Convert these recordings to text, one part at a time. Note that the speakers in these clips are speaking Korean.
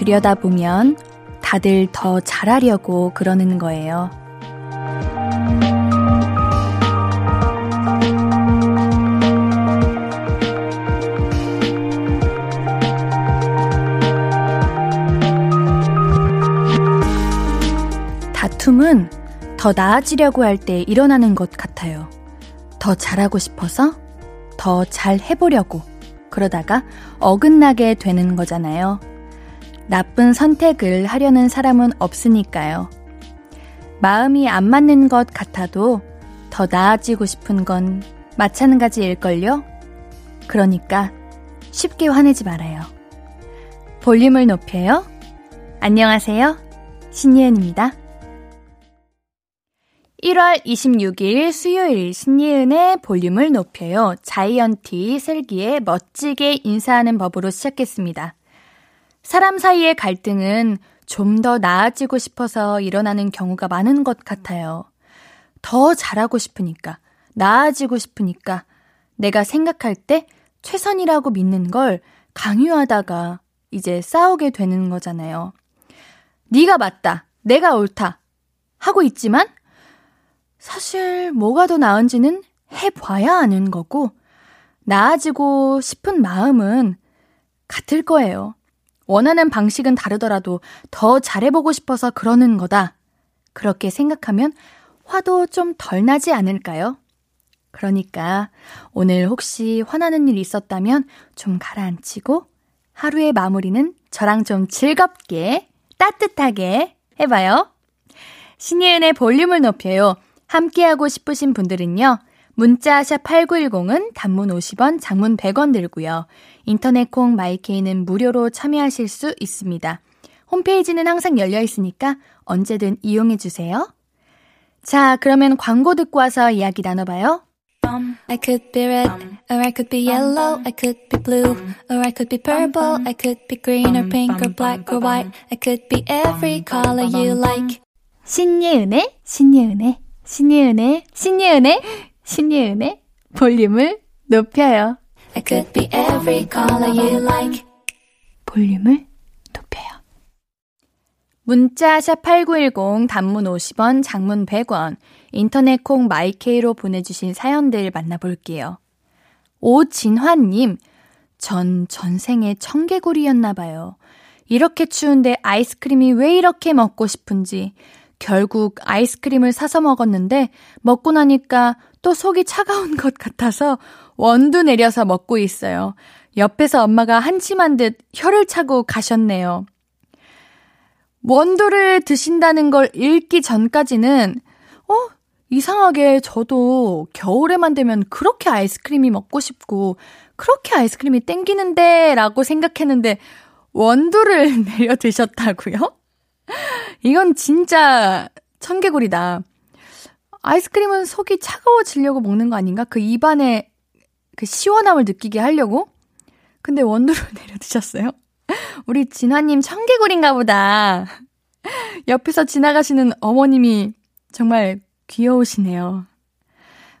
들여다보면 다들 더 잘하려고 그러는 거예요. 다툼은 더 나아지려고 할 때 일어나는 것 같아요. 더 잘하고 싶어서 더 잘 해보려고 그러다가 어긋나게 되는 거잖아요. 나쁜 선택을 하려는 사람은 없으니까요. 마음이 안 맞는 것 같아도 더 나아지고 싶은 건 마찬가지일걸요? 그러니까 쉽게 화내지 말아요. 볼륨을 높여요. 안녕하세요. 신예은입니다. 1월 26일 수요일 신예은의 볼륨을 높여요. 자이언티 슬기의 멋지게 인사하는 법으로 시작했습니다. 사람 사이의 갈등은 좀 더 나아지고 싶어서 일어나는 경우가 많은 것 같아요. 더 잘하고 싶으니까, 나아지고 싶으니까, 내가 생각할 때 최선이라고 믿는 걸 강요하다가 이제 싸우게 되는 거잖아요. 네가 맞다, 내가 옳다 하고 있지만 사실 뭐가 더 나은지는 해봐야 아는 거고, 나아지고 싶은 마음은 같을 거예요. 원하는 방식은 다르더라도 더 잘해보고 싶어서 그러는 거다. 그렇게 생각하면 화도 좀 덜 나지 않을까요? 그러니까 오늘 혹시 화나는 일 있었다면 좀 가라앉히고 하루의 마무리는 저랑 좀 즐겁게 따뜻하게 해봐요. 신예은의 볼륨을 높여요. 함께하고 싶으신 분들은요. 문자 샵 8910은 단문 50원, 장문 100원 들고요. 인터넷 콩 마이케이는 무료로 참여하실 수 있습니다. 홈페이지는 항상 열려 있으니까 언제든 이용해 주세요. 자, 그러면 광고 듣고 와서 이야기 나눠봐요. I could be red, or I could be yellow, I could be blue, or I could be purple, I could be green or pink or black or white, I could be every color you like. 신예은의, 신예은의, 신예은의, 신예은의, 신예은의 볼륨을 높여요. I could be every color you like. 볼륨을 높여요. 문자 샵 8910 단문 50원, 장문 100원, 인터넷 콩 마이케이로 보내주신 사연들 만나볼게요. 오진환님, 전 전생에 청개구리였나봐요. 이렇게 추운데 아이스크림이 왜 이렇게 먹고 싶은지 결국 아이스크림을 사서 먹었는데 먹고 나니까 또 속이 차가운 것 같아서 원두 내려서 먹고 있어요. 옆에서 엄마가 한심한 듯 혀를 차고 가셨네요. 원두를 드신다는 걸 읽기 전까지는, 어? 이상하게 저도 겨울에만 되면 그렇게 아이스크림이 먹고 싶고, 그렇게 아이스크림이 땡기는데, 라고 생각했는데, 원두를 내려 드셨다고요? 이건 진짜 청개구리다. 아이스크림은 속이 차가워지려고 먹는 거 아닌가? 그 입안에 그 시원함을 느끼게 하려고? 근데 원두를 내려 드셨어요? 우리 진화님 청개구리인가 보다. 옆에서 지나가시는 어머님이 정말 귀여우시네요.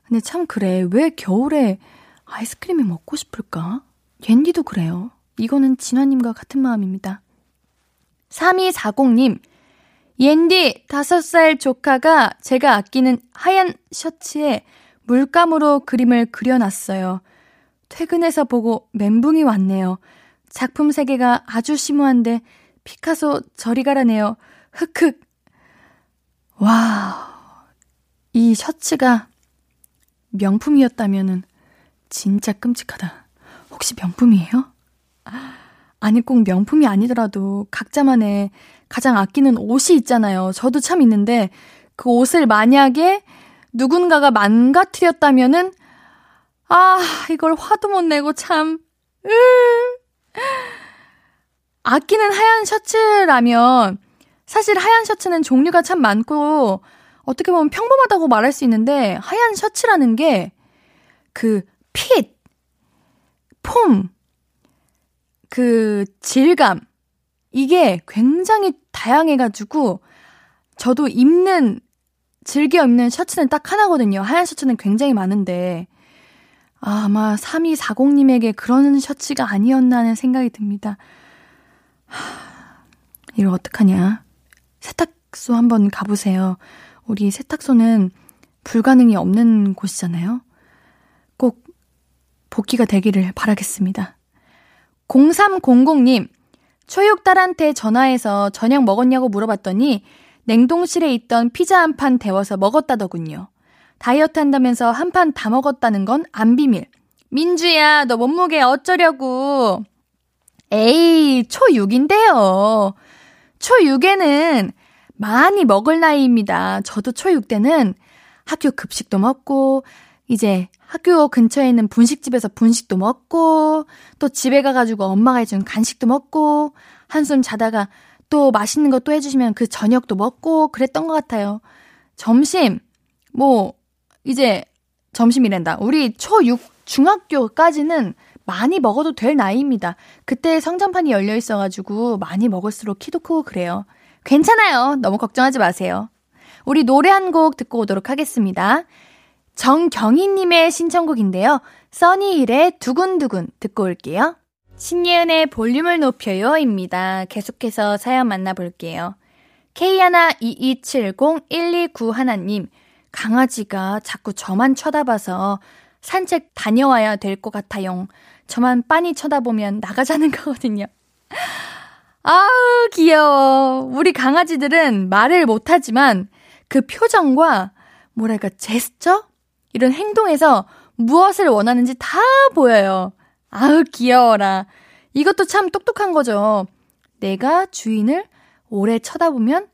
근데 참 그래. 왜 겨울에 아이스크림이 먹고 싶을까? 옌디도 그래요. 이거는 진화님과 같은 마음입니다. 3240님, 옌디 5살 조카가 제가 아끼는 하얀 셔츠에 물감으로 그림을 그려놨어요. 퇴근해서 보고 멘붕이 왔네요. 작품 세계가 아주 심오한데 피카소 저리 가라네요. 흑흑. 와, 이 셔츠가 명품이었다면은 진짜 끔찍하다. 혹시 명품이에요? 아니, 꼭 명품이 아니더라도 각자만의 가장 아끼는 옷이 있잖아요. 저도 참 있는데 그 옷을 만약에 누군가가 망가뜨렸다면은 아, 이걸 화도 못 내고 참 으. 아끼는 하얀 셔츠라면 사실 하얀 셔츠는 종류가 참 많고 어떻게 보면 평범하다고 말할 수 있는데 하얀 셔츠라는 게 그 핏, 폼, 그 질감 이게 굉장히 다양해가지고 저도 입는 즐겨 입는 셔츠는 딱 하나거든요. 하얀 셔츠는 굉장히 많은데 아, 아마 3240님에게 그런 셔츠가 아니었나 하는 생각이 듭니다. 하, 이걸 어떡하냐. 세탁소 한번 가보세요. 우리 세탁소는 불가능이 없는 곳이잖아요. 꼭 복귀가 되기를 바라겠습니다. 0300님, 초육 딸한테 전화해서 저녁 먹었냐고 물어봤더니 냉동실에 있던 피자 한 판 데워서 먹었다더군요. 다이어트 한다면서 한 판 다 먹었다는 건 안 비밀. 민주야, 너 몸무게 어쩌려고. 에이, 초6인데요. 초6에는 많이 먹을 나이입니다. 저도 초6 때는 학교 급식도 먹고, 이제 학교 근처에 있는 분식집에서 분식도 먹고, 또 집에 가가지고 엄마가 해준 간식도 먹고, 한숨 자다가 또 맛있는 것도 해주시면 그 저녁도 먹고 그랬던 것 같아요. 점심, 뭐, 이제 점심이란다. 우리 초6 중학교까지는 많이 먹어도 될 나이입니다. 그때 성장판이 열려 있어가지고 많이 먹을수록 키도 크고 그래요. 괜찮아요. 너무 걱정하지 마세요. 우리 노래 한 곡 듣고 오도록 하겠습니다. 정경희님의 신청곡인데요. 써니힐의 두근두근 듣고 올게요. 신예은의 볼륨을 높여요입니다. 계속해서 사연 만나볼게요. K12270-1291님, 강아지가 자꾸 저만 쳐다봐서 산책 다녀와야 될 것 같아요. 저만 빤히 쳐다보면 나가자는 거거든요. 아우, 귀여워. 우리 강아지들은 말을 못하지만 그 표정과 뭐랄까, 제스처? 이런 행동에서 무엇을 원하는지 다 보여요. 아우, 귀여워라. 이것도 참 똑똑한 거죠. 내가 주인을 오래 쳐다보면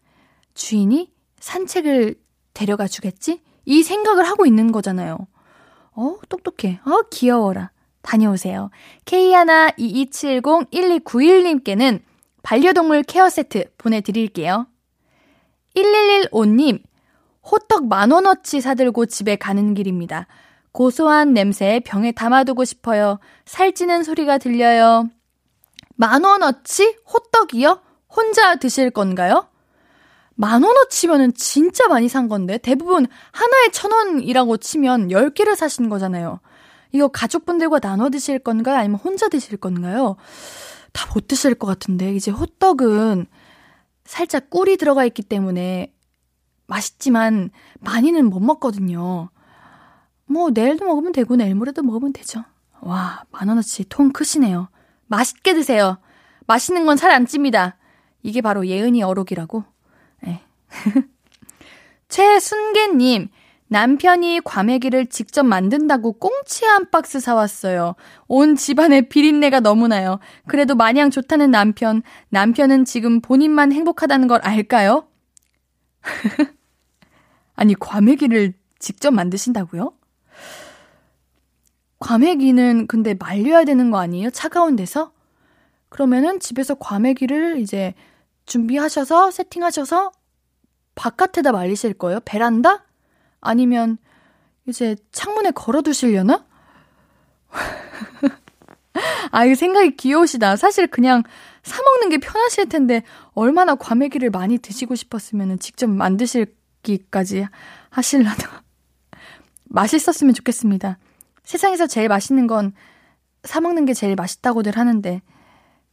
주인이 산책을 데려가 주겠지? 이 생각을 하고 있는 거잖아요. 어, 똑똑해. 어, 귀여워라. 다녀오세요. K12270-1291님께는 반려동물 케어 세트 보내드릴게요. 1115님, 호떡 만원어치 사들고 집에 가는 길입니다. 고소한 냄새에 병에 담아두고 싶어요. 살찌는 소리가 들려요. 만원어치? 호떡이요? 혼자 드실 건가요? 만원어치면은 진짜 많이 산 건데, 대부분 하나에 천 원이라고 치면 10개를 사신 거잖아요. 이거 가족분들과 나눠 드실 건가요? 아니면 혼자 드실 건가요? 다 못 드실 것 같은데, 이제 호떡은 살짝 꿀이 들어가 있기 때문에 맛있지만 많이는 못 먹거든요. 뭐 내일도 먹으면 되고 내일 모레도 먹으면 되죠. 와, 만 원어치 통 크시네요. 맛있게 드세요. 맛있는 건 살 안 찝니다. 이게 바로 예은이 어록이라고. 네. 최순계님, 남편이 과메기를 직접 만든다고 꽁치 한 박스 사왔어요. 온 집안에 비린내가 너무나요. 그래도 마냥 좋다는 남편. 남편은 지금 본인만 행복하다는 걸 알까요? 아니, 과메기를 직접 만드신다고요? 과메기는 근데 말려야 되는 거 아니에요? 차가운 데서? 그러면은 집에서 과메기를 이제 준비하셔서 세팅하셔서 바깥에다 말리실 거예요? 베란다? 아니면 이제 창문에 걸어 두시려나? 아, 이 생각이 귀여우시다. 사실 그냥 사먹는 게 편하실 텐데, 얼마나 과메기를 많이 드시고 싶었으면 직접 만드실기까지 하실라나. 맛있었으면 좋겠습니다. 세상에서 제일 맛있는 건 사먹는 게 제일 맛있다고들 하는데,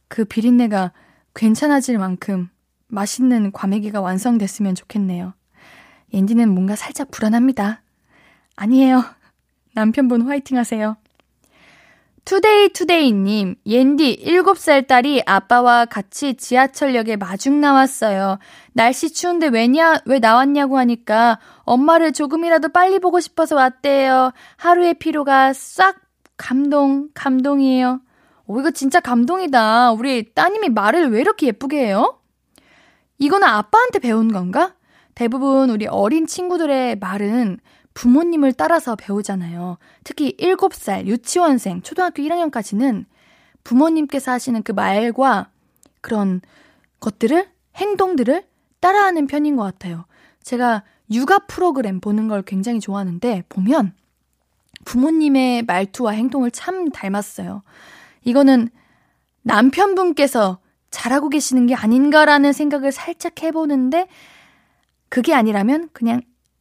그 비린내가 괜찮아질 만큼 맛있는 과메기가 완성됐으면 좋겠네요. 옌디는 뭔가 살짝 불안합니다. 아니에요. 남편분 화이팅 하세요. 투데이 투데이님, 옌디 7살 딸이 아빠와 같이 지하철역에 마중 나왔어요. 날씨 추운데 왜냐, 왜 나왔냐고 하니까 엄마를 조금이라도 빨리 보고 싶어서 왔대요. 하루의 피로가 싹 감동, 감동이에요. 오, 이거 진짜 감동이다. 우리 따님이 말을 왜 이렇게 예쁘게 해요? 이거는 아빠한테 배운 건가? 대부분 우리 어린 친구들의 말은 부모님을 따라서 배우잖아요. 특히 7살 유치원생, 초등학교 1학년까지는 부모님께서 하시는 그 말과 그런 것들을, 행동들을 따라하는 편인 것 같아요. 제가 육아 프로그램 보는 걸 굉장히 좋아하는데, 보면 부모님의 말투와 행동을 참 닮았어요. 이거는 남편분께서 잘하고 계시는 게 아닌가라는 생각을 살짝 해보는데, 그게 아니라면 그냥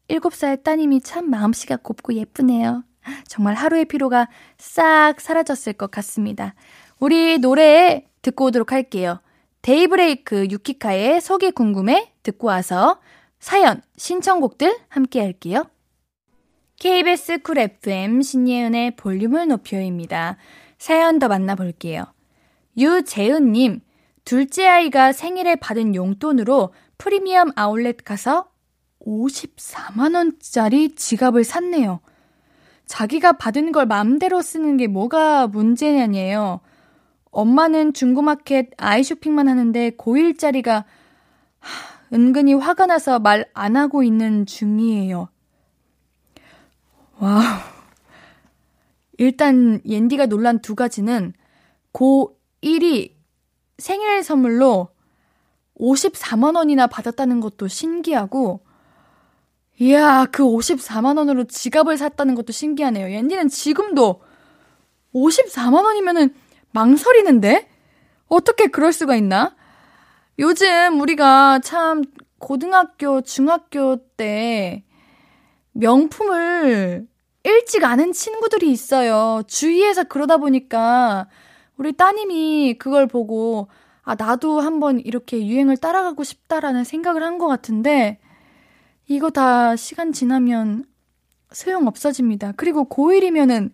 7살 따님이 참 마음씨가 곱고 예쁘네요. 정말 하루의 피로가 싹 사라졌을 것 같습니다. 우리 노래 듣고 오도록 할게요. 데이브레이크 유키카의 속이 궁금해 듣고 와서 사연, 신청곡들 함께 할게요. KBS 쿨 FM 신예은의 볼륨을 높여입니다. 사연 더 만나볼게요. 유재은님, 둘째 아이가 생일에 받은 용돈으로 프리미엄 아울렛 가서 54만원짜리 지갑을 샀네요. 자기가 받은 걸 마음대로 쓰는 게 뭐가 문제냐니에요. 엄마는 중고마켓 아이쇼핑만 하는데 고1짜리가 은근히 화가 나서 말 안 하고 있는 중이에요. 와우. 일단 옌디가 놀란 두 가지는 고1이 생일 선물로 54만 원이나 받았다는 것도 신기하고 이야, 그 54만 원으로 지갑을 샀다는 것도 신기하네요. 옌디는 지금도 54만 원이면은 망설이는데? 어떻게 그럴 수가 있나? 요즘 우리가 참 고등학교, 중학교 때 명품을 일찍 아는 친구들이 있어요. 주위에서 그러다 보니까 우리 따님이 그걸 보고 아, 나도 한번 이렇게 유행을 따라가고 싶다라는 생각을 한 것 같은데 이거 다 시간 지나면 소용 없어집니다. 그리고 고1이면은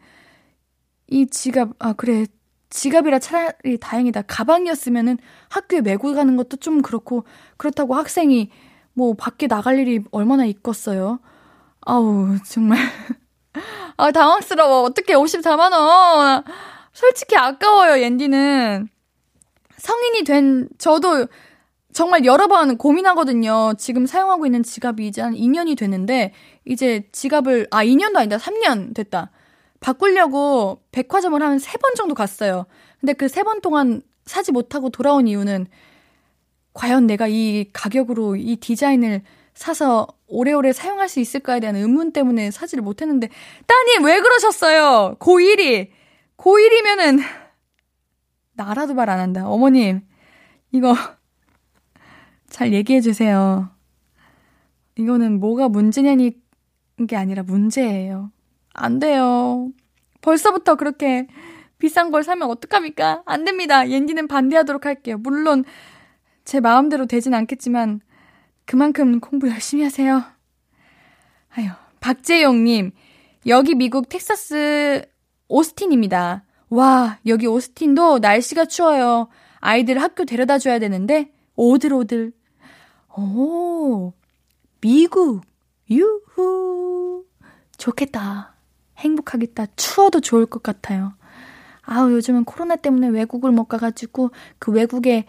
이 지갑, 아, 그래. 지갑이라 차라리 다행이다. 가방이었으면은 학교에 메고 가는 것도 좀 그렇고, 그렇다고 학생이 뭐 밖에 나갈 일이 얼마나 있겠어요. 아우, 정말. 아, 당황스러워. 어떻게 54만원. 솔직히 아까워요, 옌디는. 성인이 된 저도 정말 여러 번 고민하거든요. 지금 사용하고 있는 지갑이 이제 한 2년이 됐는데, 이제 지갑을, 아, 2년도 아니다. 3년 됐다. 바꾸려고 백화점을 한세번 정도 갔어요. 근데 그세번 동안 사지 못하고 돌아온 이유는 과연 내가 이 가격으로 이 디자인을 사서 오래오래 사용할 수 있을까에 대한 의문 때문에 사지를 못했는데 따님 왜 그러셨어요? 고1이 고1이면은 나라도 말 안 한다. 어머님 이거 잘 얘기해 주세요. 이거는 뭐가 문제냐니 게 아니라 문제예요. 안 돼요. 벌써부터 그렇게 비싼 걸 사면 어떡합니까? 안 됩니다. 옌디는 반대하도록 할게요. 물론 제 마음대로 되진 않겠지만 그만큼 공부 열심히 하세요. 아유, 박재용님, 여기 미국 텍사스 오스틴입니다. 와, 여기 오스틴도 날씨가 추워요. 아이들 학교 데려다 줘야 되는데 오들오들 오, 미국. 유후. 좋겠다. 행복하겠다. 추워도 좋을 것 같아요. 아우, 요즘은 코로나 때문에 외국을 못 가가지고 그 외국의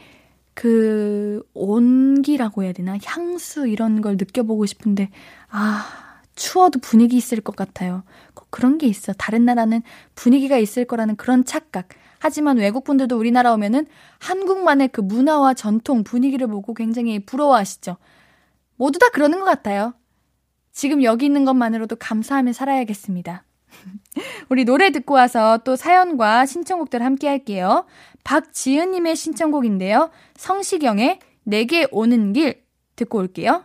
그 온기라고 해야 되나? 향수 이런 걸 느껴보고 싶은데, 아, 추워도 분위기 있을 것 같아요. 꼭 그런 게 있어. 다른 나라는 분위기가 있을 거라는 그런 착각. 하지만 외국분들도 우리나라 오면은 한국만의 그 문화와 전통, 분위기를 보고 굉장히 부러워하시죠. 모두 다 그러는 것 같아요. 지금 여기 있는 것만으로도 감사하며 살아야겠습니다. 우리 노래 듣고 와서 또 사연과 신청곡들 함께 할게요. 박지은님의 신청곡인데요. 성시경의 내게 오는 길 듣고 올게요.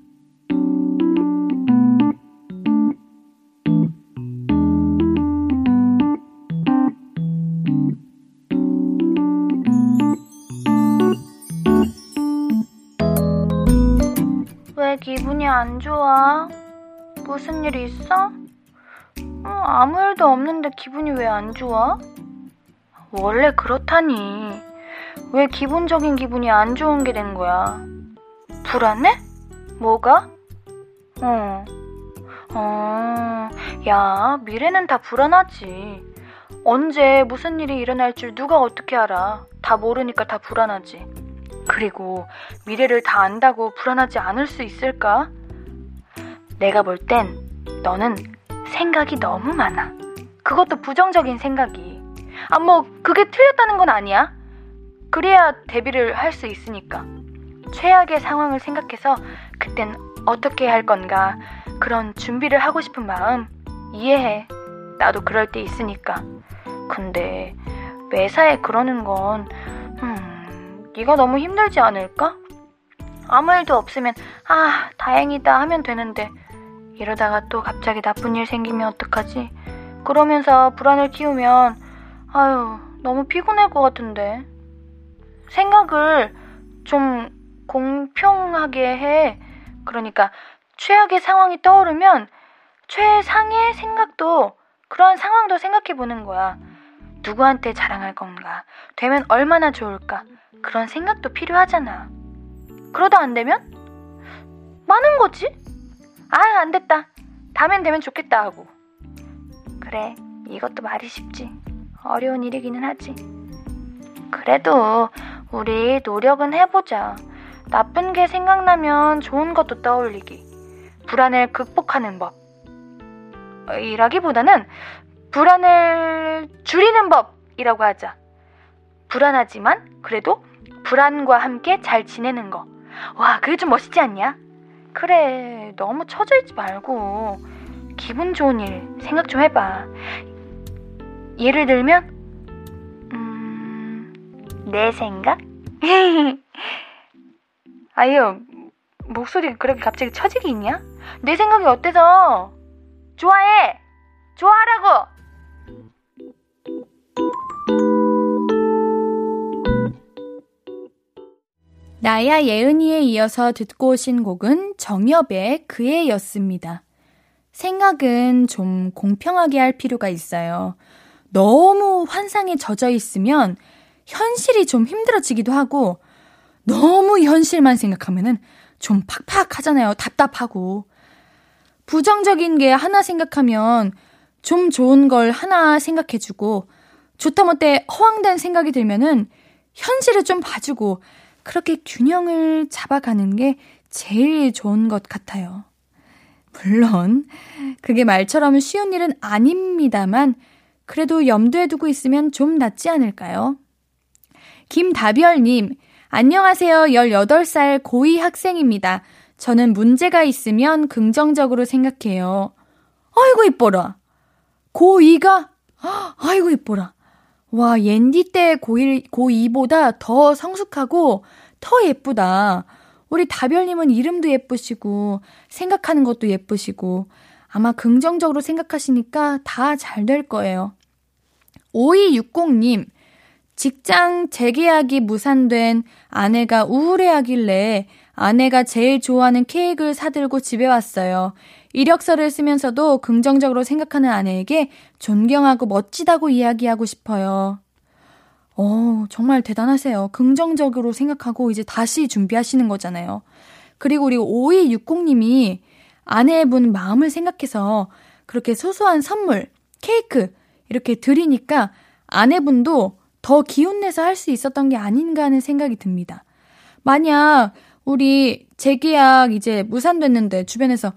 기분이 안 좋아? 무슨 일 있어? 어, 아무 일도 없는데 기분이 왜 안 좋아? 원래 그렇다니. 왜 기본적인 기분이 안 좋은 게 된 거야? 불안해? 뭐가? 어. 어, 야, 미래는 다 불안하지. 언제 무슨 일이 일어날 줄 누가 어떻게 알아. 다 모르니까 다 불안하지. 그리고 미래를 다 안다고 불안하지 않을 수 있을까? 내가 볼 땐 너는 생각이 너무 많아. 그것도 부정적인 생각이. 아, 뭐, 그게 틀렸다는 건 아니야. 그래야 데뷔를 할 수 있으니까. 최악의 상황을 생각해서 그땐 어떻게 할 건가 그런 준비를 하고 싶은 마음 이해해. 나도 그럴 때 있으니까. 근데 매사에 그러는 건 음, 네가 너무 힘들지 않을까? 아무 일도 없으면 아 다행이다 하면 되는데 이러다가 또 갑자기 나쁜 일 생기면 어떡하지? 그러면서 불안을 키우면 아유 너무 피곤할 것 같은데 생각을 좀 공평하게 해. 그러니까 최악의 상황이 떠오르면 최상의 생각도 그런 상황도 생각해 보는 거야. 누구한테 자랑할 건가? 되면 얼마나 좋을까? 그런 생각도 필요하잖아. 그러다 안 되면? 많은 거지? 아, 안 됐다. 다음엔 되면 좋겠다 하고. 그래, 이것도 말이 쉽지. 어려운 일이기는 하지. 그래도 우리 노력은 해보자. 나쁜 게 생각나면 좋은 것도 떠올리기. 불안을 극복하는 법. 이라기보다는 불안을 줄이는 법이라고 하자. 불안하지만 그래도 불안과 함께 잘 지내는 거. 와, 그게 좀 멋있지 않냐? 그래, 너무 처져 있지 말고 기분 좋은 일 생각 좀 해봐. 예를 들면, 음, 내 생각? 아유, 목소리가 그렇게 갑자기 처지기 있냐? 내 생각이 어때서? 좋아해! 나야 예은이에 이어서 듣고 오신 곡은 정엽의 그애였습니다. 생각은 좀 공평하게 할 필요가 있어요. 너무 환상에 젖어 있으면 현실이 좀 힘들어지기도 하고 너무 현실만 생각하면은 좀 팍팍 하잖아요. 답답하고. 부정적인 게 하나 생각하면 좀 좋은 걸 하나 생각해주고 좋다 못해 허황된 생각이 들면은 현실을 좀 봐주고 그렇게 균형을 잡아가는 게 제일 좋은 것 같아요. 물론 그게 말처럼 쉬운 일은 아닙니다만 그래도 염두에 두고 있으면 좀 낫지 않을까요? 김다별님, 안녕하세요. 18살 고2 학생입니다. 저는 문제가 있으면 긍정적으로 생각해요. 아이고, 이뻐라. 고2가? 아이고, 이뻐라. 와, 옌디 때 고1, 고2보다 더 성숙하고 더 예쁘다. 우리 다별님은 이름도 예쁘시고, 생각하는 것도 예쁘시고, 아마 긍정적으로 생각하시니까 다 잘 될 거예요. 5260님, 직장 재계약이 무산된 아내가 우울해하길래 아내가 제일 좋아하는 케이크를 사들고 집에 왔어요. 이력서를 쓰면서도 긍정적으로 생각하는 아내에게 존경하고 멋지다고 이야기하고 싶어요. 어, 정말 대단하세요. 긍정적으로 생각하고 이제 다시 준비하시는 거잖아요. 그리고 우리 5260님이 아내분 마음을 생각해서 그렇게 소소한 선물, 케이크 이렇게 드리니까 아내분도 더 기운내서 할 수 있었던 게 아닌가 하는 생각이 듭니다. 만약 우리 재계약 이제 무산됐는데 주변에서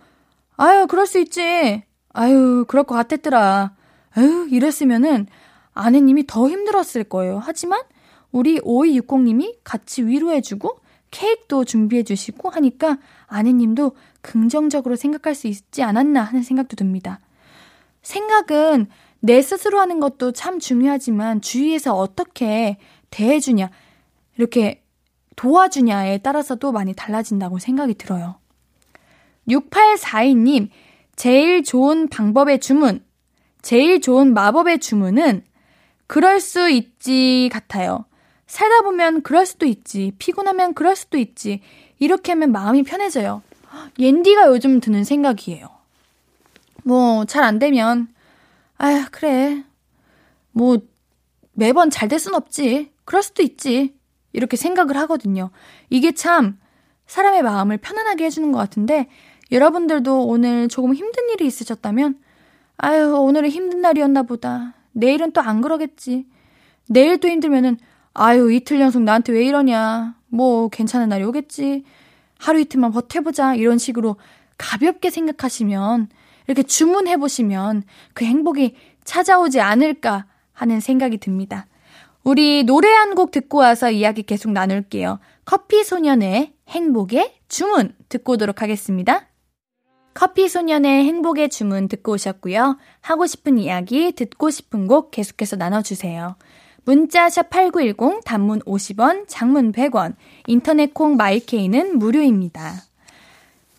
아유 그럴 수 있지 아유 그럴 것 같았더라 아유 이랬으면은 아내님이 더 힘들었을 거예요. 하지만 우리 5260님이 같이 위로해주고 케이크도 준비해주시고 하니까 아내님도 긍정적으로 생각할 수 있지 않았나 하는 생각도 듭니다. 생각은 내 스스로 하는 것도 참 중요하지만 주위에서 어떻게 대해주냐, 이렇게 도와주냐에 따라서도 많이 달라진다고 생각이 들어요. 6842님, 제일 좋은 방법의 주문, 제일 좋은 마법의 주문은 그럴 수 있지 같아요. 살다 보면 그럴 수도 있지, 피곤하면 그럴 수도 있지, 이렇게 하면 마음이 편해져요. 옌디가 요즘 드는 생각이에요. 뭐, 잘 안 되면 아휴, 그래. 뭐, 매번 잘 될 순 없지. 그럴 수도 있지. 이렇게 생각을 하거든요. 이게 참 사람의 마음을 편안하게 해주는 것 같은데 여러분들도 오늘 조금 힘든 일이 있으셨다면 아유 오늘은 힘든 날이었나 보다. 내일은 또 안 그러겠지. 내일 또 힘들면은 아유 이틀 연속 나한테 왜 이러냐. 뭐 괜찮은 날이 오겠지. 하루 이틀만 버텨보자. 이런 식으로 가볍게 생각하시면 이렇게 주문해 보시면 그 행복이 찾아오지 않을까 하는 생각이 듭니다. 우리 노래 한 곡 듣고 와서 이야기 계속 나눌게요. 커피 소년의 행복의 주문 듣고 오도록 하겠습니다. 커피 소년의 행복의 주문 듣고 오셨고요. 하고 싶은 이야기, 듣고 싶은 곡 계속해서 나눠주세요. 문자샵 8910, 단문 50원, 장문 100원, 인터넷 콩 마이케이는 무료입니다.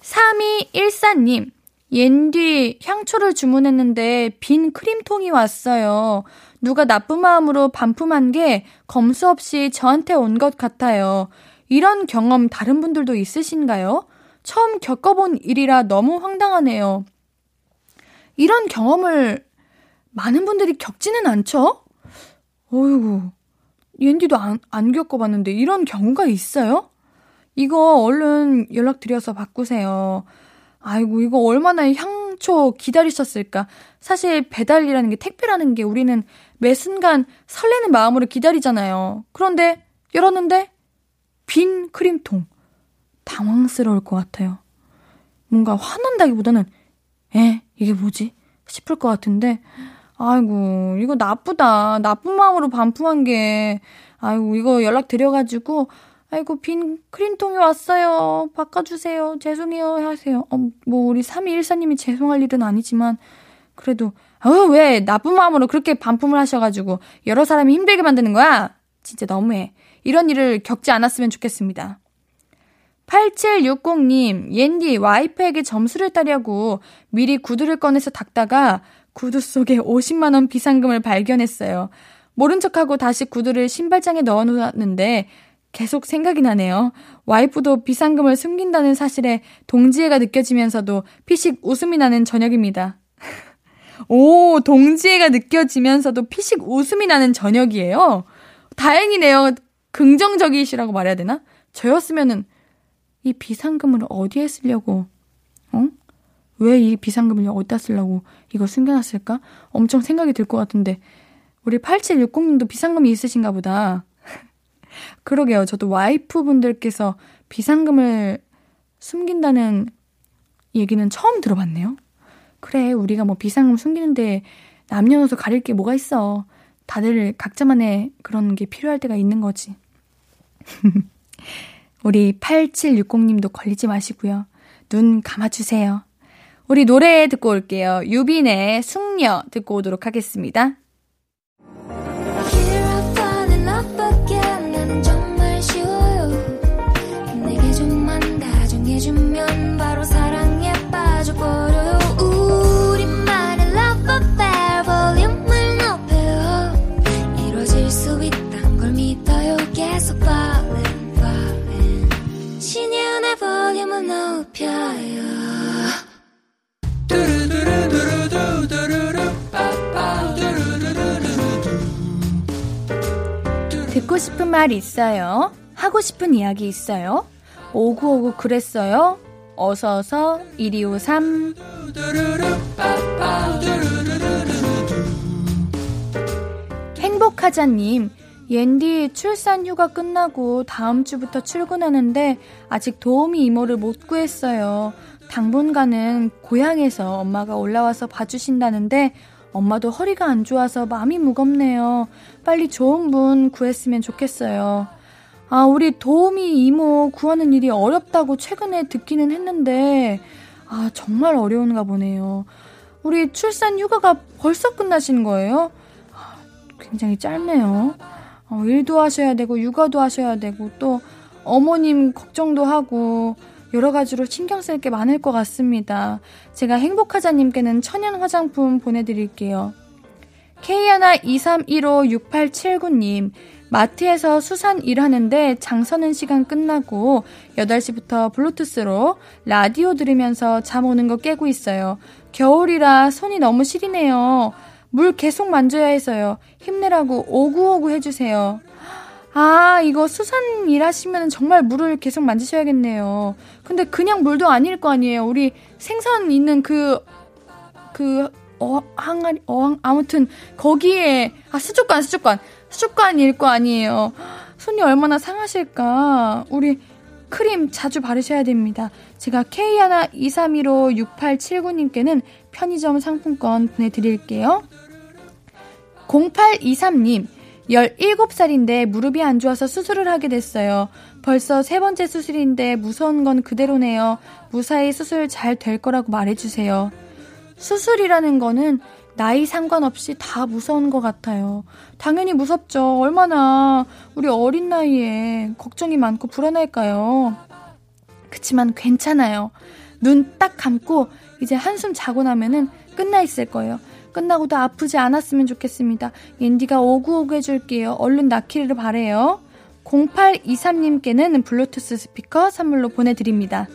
3214님, 옌디 향초를 주문했는데 빈 크림통이 왔어요. 누가 나쁜 마음으로 반품한 게 검수 없이 저한테 온 것 같아요. 이런 경험 다른 분들도 있으신가요? 처음 겪어본 일이라 너무 황당하네요. 이런 경험을 많은 분들이 겪지는 않죠? 어이구, 옌디도 안, 안 겪어봤는데 이런 경우가 있어요? 이거 얼른 연락드려서 바꾸세요. 아이고, 이거 얼마나 향초 기다리셨을까. 사실 배달이라는 게 택배라는 게 우리는 매 순간 설레는 마음으로 기다리잖아요. 그런데 열었는데 빈 크림통. 당황스러울 것 같아요. 뭔가 화난다기보다는 에, 이게 뭐지? 싶을 것 같은데 아이고, 이거 나쁘다. 나쁜 마음으로 반품한 게 아이고, 이거 연락 드려가지고 아이고, 빈 크림통이 왔어요. 바꿔주세요. 죄송해요. 하세요. 어, 뭐, 우리 3214님이 죄송할 일은 아니지만, 그래도, 어, 왜 나쁜 마음으로 그렇게 반품을 하셔가지고, 여러 사람이 힘들게 만드는 거야? 진짜 너무해. 이런 일을 겪지 않았으면 좋겠습니다. 8760님, 옌디 와이프에게 점수를 따려고 미리 구두를 꺼내서 닦다가 구두 속에 50만원 비상금을 발견했어요. 모른 척하고 다시 구두를 신발장에 넣어 놓았는데 계속 생각이 나네요. 와이프도 비상금을 숨긴다는 사실에 동지애가 느껴지면서도 피식 웃음이 나는 저녁입니다. 오, 동지애가 느껴지면서도 피식 웃음이 나는 저녁이에요. 다행이네요. 긍정적이시라고 말해야 되나? 저였으면은 이 비상금을 어디에 쓰려고, 어? 왜 이 비상금을 어디다 쓰려고 이거 숨겨놨을까? 엄청 생각이 들 것 같은데, 우리 8760님도 비상금이 있으신가 보다. 그러게요. 저도 와이프분들께서 비상금을 숨긴다는 얘기는 처음 들어봤네요. 그래, 우리가 뭐 비상금 숨기는데 남녀노소 가릴 게 뭐가 있어. 다들 각자만의 그런 게 필요할 때가 있는 거지. 우리 8760님도 걸리지 마시고요. 눈 감아주세요. 우리 노래 듣고 올게요. 유빈의 숙녀 듣고 오도록 하겠습니다. 해주면 듣고 싶은 말 있어요? 하고 싶은 이야기 있어요? 오구오구 그랬어요? 어서서 1253 행복하자님 옌디 출산 휴가 끝나고 다음 주부터 출근하는데 아직 도우미 이모를 못 구했어요. 당분간은 고향에서 엄마가 올라와서 봐주신다는데 엄마도 허리가 안 좋아서 마음이 무겁네요. 빨리 좋은 분 구했으면 좋겠어요. 아, 우리 도우미 이모 구하는 일이 어렵다고 최근에 듣기는 했는데, 아, 정말 어려운가 보네요. 우리 출산 휴가가 벌써 끝나신 거예요? 아, 굉장히 짧네요. 어, 일도 하셔야 되고, 육아도 하셔야 되고, 또 어머님 걱정도 하고, 여러 가지로 신경 쓸 게 많을 것 같습니다. 제가 행복하자님께는 천연 화장품 보내드릴게요. K123156879님, 마트에서 수산 일하는데 장서는 시간 끝나고 8시부터 블루투스로 라디오 들으면서 잠 오는 거 깨고 있어요. 겨울이라 손이 너무 시리네요. 물 계속 만져야 해서요. 힘내라고 오구오구 해주세요. 아, 이거 수산 일하시면 정말 물을 계속 만지셔야겠네요. 근데 그냥 물도 아닐 거 아니에요. 우리 생선 있는 그, 그, 어, 항아리, 어, 아무튼, 거기에, 아, 수족관, 수족관. 수족관일 거 아니에요. 손이 얼마나 상하실까. 우리 크림 자주 바르셔야 됩니다. 제가 K123156879님께는 편의점 상품권 보내드릴게요. 0823님, 17살인데 무릎이 안 좋아서 수술을 하게 됐어요. 벌써 세 번째 수술인데 무서운 건 그대로네요. 무사히 수술 잘 될 거라고 말해주세요. 수술이라는 거는 나이 상관없이 다 무서운 것 같아요. 당연히 무섭죠. 얼마나 우리 어린 나이에 걱정이 많고 불안할까요? 그치만 괜찮아요. 눈 딱 감고 이제 한숨 자고 나면은 끝나 있을 거예요. 끝나고도 아프지 않았으면 좋겠습니다. 옌디가 오구오구 해줄게요. 얼른 낫기를 바래요. 0823님께는 블루투스 스피커 선물로 보내드립니다.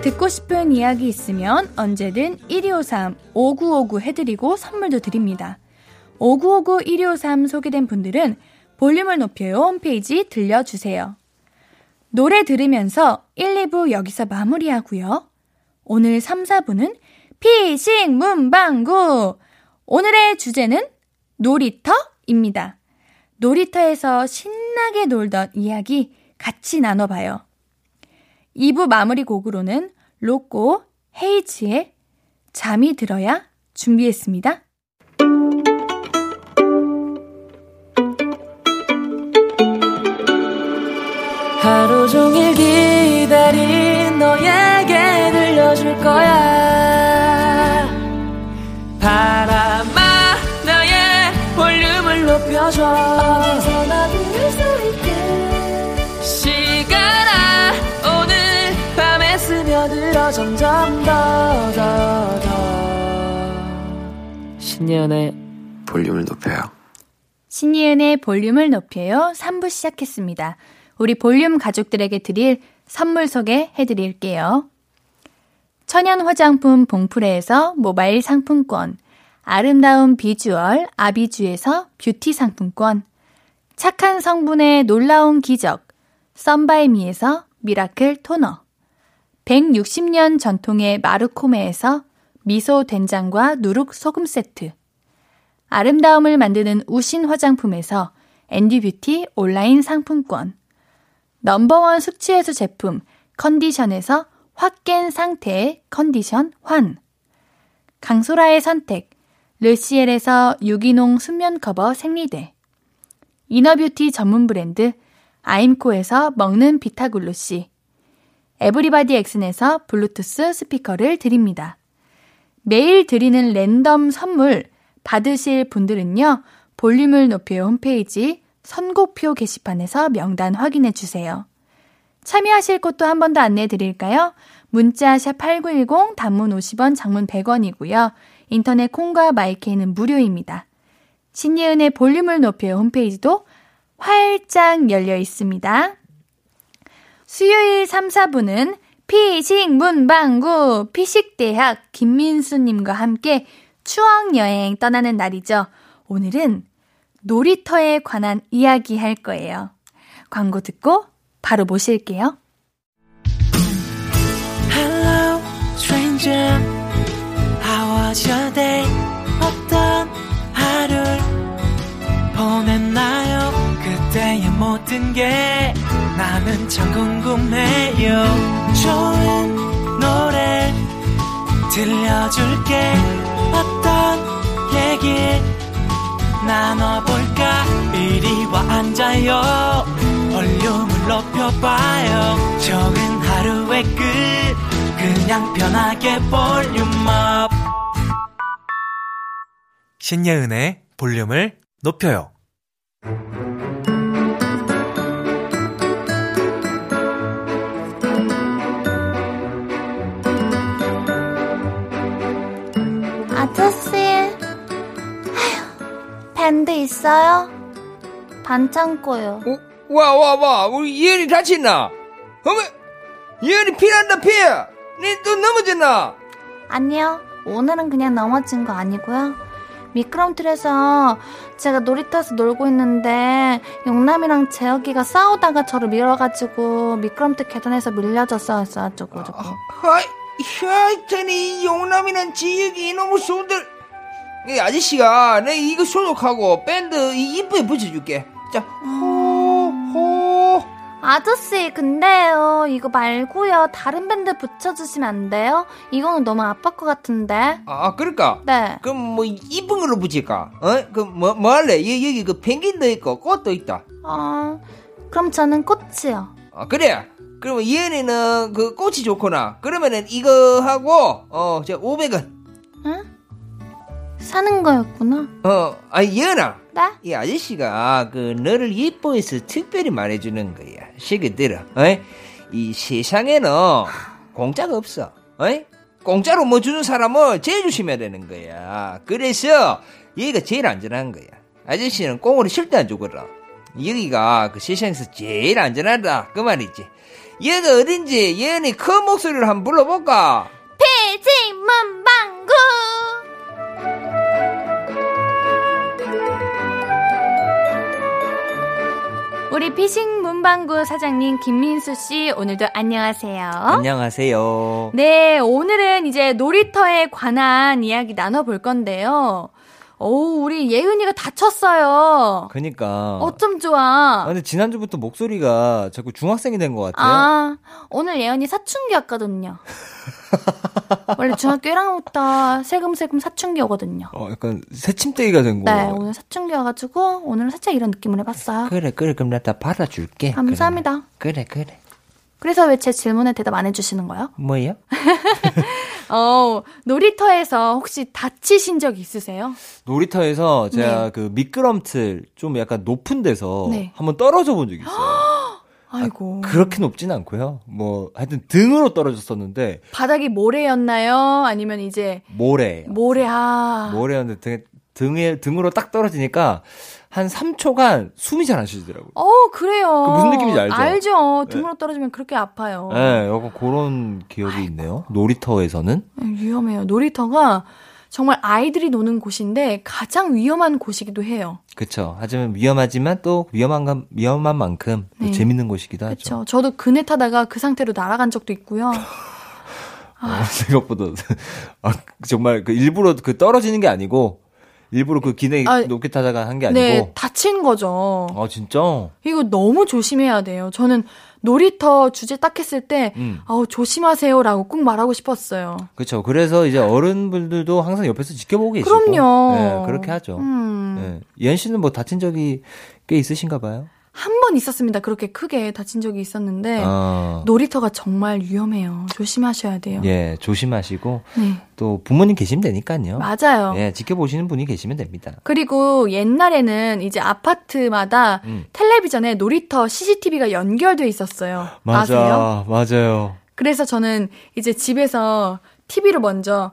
듣고 싶은 이야기 있으면 언제든 1253 5959 해드리고 선물도 드립니다. 5959 1253 소개된 분들은 볼륨을 높여요 홈페이지 들려주세요. 노래 들으면서 1, 2부 여기서 마무리하고요. 오늘 3, 4부는 피식 문방구! 오늘의 주제는 놀이터입니다. 놀이터에서 신나게 놀던 이야기 같이 나눠봐요. 2부 마무리 곡으로는 로꼬 헤이즈의 잠이 들어야 준비했습니다. 하루 종일 너에게 거야. 바람아 나의 볼륨을 높여줘. 어디서나 들을 수 있게. 시간아 오늘 밤에 스며들어 점점 더 더 더. 신예은의 볼륨을 높여요. 신예은의 볼륨을 높여요. 3부 시작했습니다. 우리 볼륨 가족들에게 드릴 선물 소개해 드릴게요. 천연 화장품 봉프레에서 모바일 상품권, 아름다운 비주얼 아비주에서 뷰티 상품권, 착한 성분의 놀라운 기적, 썬바이미에서 미라클 토너, 160년 전통의 마르코메에서 미소 된장과 누룩 소금 세트, 아름다움을 만드는 우신 화장품에서 앤디뷰티 온라인 상품권, number one 숙취해소 제품 컨디션에서 확 깬 상태의 컨디션 환. 강소라의 선택 르시엘에서 유기농 순면 커버 생리대. inner beauty 전문 브랜드 아임코에서 먹는 비타글루시. 에브리바디 엑슨에서 블루투스 스피커를 드립니다. 매일 드리는 랜덤 선물 받으실 분들은요. 볼륨을 높여 홈페이지 선곡표 게시판에서 명단 확인해 주세요. 참여하실 곳도 한 번 더 안내해 드릴까요? 문자 샵 8910 단문 50원, 장문 100원이고요. 인터넷 콩과 마이케이는 무료입니다. 신예은의 볼륨을 높여 홈페이지도 활짝 열려 있습니다. 수요일 3, 4분은 피식 문방구 피식대학 김민수님과 함께 추억여행 떠나는 날이죠. 오늘은 놀이터에 관한 이야기 할 거예요. 광고 듣고 바로 모실게요. Hello, stranger. How was your day? 어떤 하루를 보냈나요? 그때의 모든 게 나는 참 궁금해요. 좋은 노래 들려줄게. 어떤 얘기 나눠볼까? 이리 와 앉아요. 볼륨을 높여봐요. 적은 하루의 끝. 그냥 편하게 볼륨업. 신예은의 볼륨을 높여요. 아저씨, 밴드 있어요? 반창고요. 어? 와, 와, 와, 우리 이현이 다쳤나? 어머, 이현이 피난다, 피! 니또 넘어졌나? 아니요, 오늘은 그냥 넘어진 거 아니고요. 미끄럼틀에서 제가 놀이터에서 놀고 있는데 용남이랑 재혁이가 싸우다가 저를 밀어가지고 미끄럼틀 계단에서 밀려졌어요. 저거 저거. 하이, 하여튼 이 용남이는 지역이 이놈의 손들. 이 아저씨가 내 이거 소독하고 밴드 이 이쁘게 붙여줄게. 자, 호, 호. 아저씨, 근데요, 이거 말고요, 다른 밴드 붙여주시면 안 돼요? 이거는 너무 아플 것 같은데. 아, 그럴까? 네. 그럼 뭐 이쁜 걸로 붙일까? 어? 그 뭐 뭐 할래? 여기, 여기 그 펭귄도 있고 꽃도 있다. 어, 그럼 저는 꽃이요. 아, 그래. 그러면 얘네는 그 꽃이 좋구나. 그러면은 이거 하고 어 저 500원. 응? 사는 거였구나. 어, 아니 얘나. 네? 이 아저씨가 그 너를 예뻐해서 특별히 말해주는 거야. 시기 들어. 어이? 이 세상에는 공짜가 없어. 어이? 공짜로 뭐 주는 사람을 제일 조심해야 되는 거야. 그래서 얘가 제일 안전한 거야. 아저씨는 꽁으로 절대 안 주거든. 여기가 그 세상에서 제일 안전하다. 그 말이지. 얘가 어딘지 얘네 큰 목소리를 한번 불러볼까? 피지 문 우리 피싱 문방구 사장님 김민수 씨 오늘도 안녕하세요. 안녕하세요. 네, 오늘은 이제 놀이터에 관한 이야기 나눠 볼 건데요. 오, 우리 예은이가 다쳤어요. 그니까. 어쩜 아, 좋아. 근데 지난주부터 목소리가 자꾸 중학생이 된 것 같아요. 아, 오늘 예은이 사춘기였거든요. 원래 중학교 1학년부터 세금세금 사춘기였거든요. 어, 약간 새침대기가 된 거. 네, 오늘 사춘기여가지고 오늘 살짝 이런 느낌을 해봤어요. 그래, 그래. 그럼 나 다 받아줄게. 감사합니다. 그래, 그래. 그래서 왜 제 질문에 대답 안 해주시는 거예요? 뭐야? 어, 놀이터에서 혹시 다치신 적 있으세요? 놀이터에서 제가 네. 그 미끄럼틀 좀 약간 높은 데서 네. 한번 떨어져 본 적이 있어요. 아이고. 그렇게 높진 않고요. 뭐 하여튼 등으로 떨어졌었는데 바닥이 모래였나요? 아니면 이제 모래. 모래, 아. 모래였는데 등에, 등에 등으로 딱 떨어지니까 한 3초간 숨이 잘 안 쉬지더라고요. 어, 그래요. 그 무슨 느낌인지 알죠? 알죠. 등으로 떨어지면 그렇게 아파요. 네, 약간 그런 기억이 있네요. 놀이터에서는. 음, 위험해요. 놀이터가 정말 아이들이 노는 곳인데 가장 위험한 곳이기도 해요. 그쵸. 하지만 위험하지만 또 위험한, 감- 위험한 만큼 또 네. 재밌는 곳이기도 하죠. 그렇죠. 저도 그네 타다가 그 상태로 날아간 적도 있고요. 어, 생각보다 아, 정말 그 일부러 그 떨어지는 게 아니고 일부러 그 기내 아, 높게 타다가 한게 네, 아니고. 다친 거죠. 아 진짜. 이거 너무 조심해야 돼요. 저는 놀이터 주제 딱 했을 때, 음. 아우, 조심하세요라고 꼭 말하고 싶었어요. 그렇죠. 그래서 이제 어른분들도 항상 옆에서 지켜보고 계시고. 그럼요. 네, 그렇게 하죠. 음. 네. 예은 씨는 뭐 다친 적이 꽤 있으신가 봐요. 한 번 있었습니다. 그렇게 크게 다친 적이 있었는데, 아, 놀이터가 정말 위험해요. 조심하셔야 돼요. 예, 조심하시고 네. 또 부모님 계시면 되니까요. 맞아요. 예, 지켜보시는 분이 계시면 됩니다. 그리고 옛날에는 이제 아파트마다 음. 텔레비전에 놀이터 CCTV가 연결돼 있었어요. 아세요? 맞아요. 그래서 저는 이제 집에서 TV로 먼저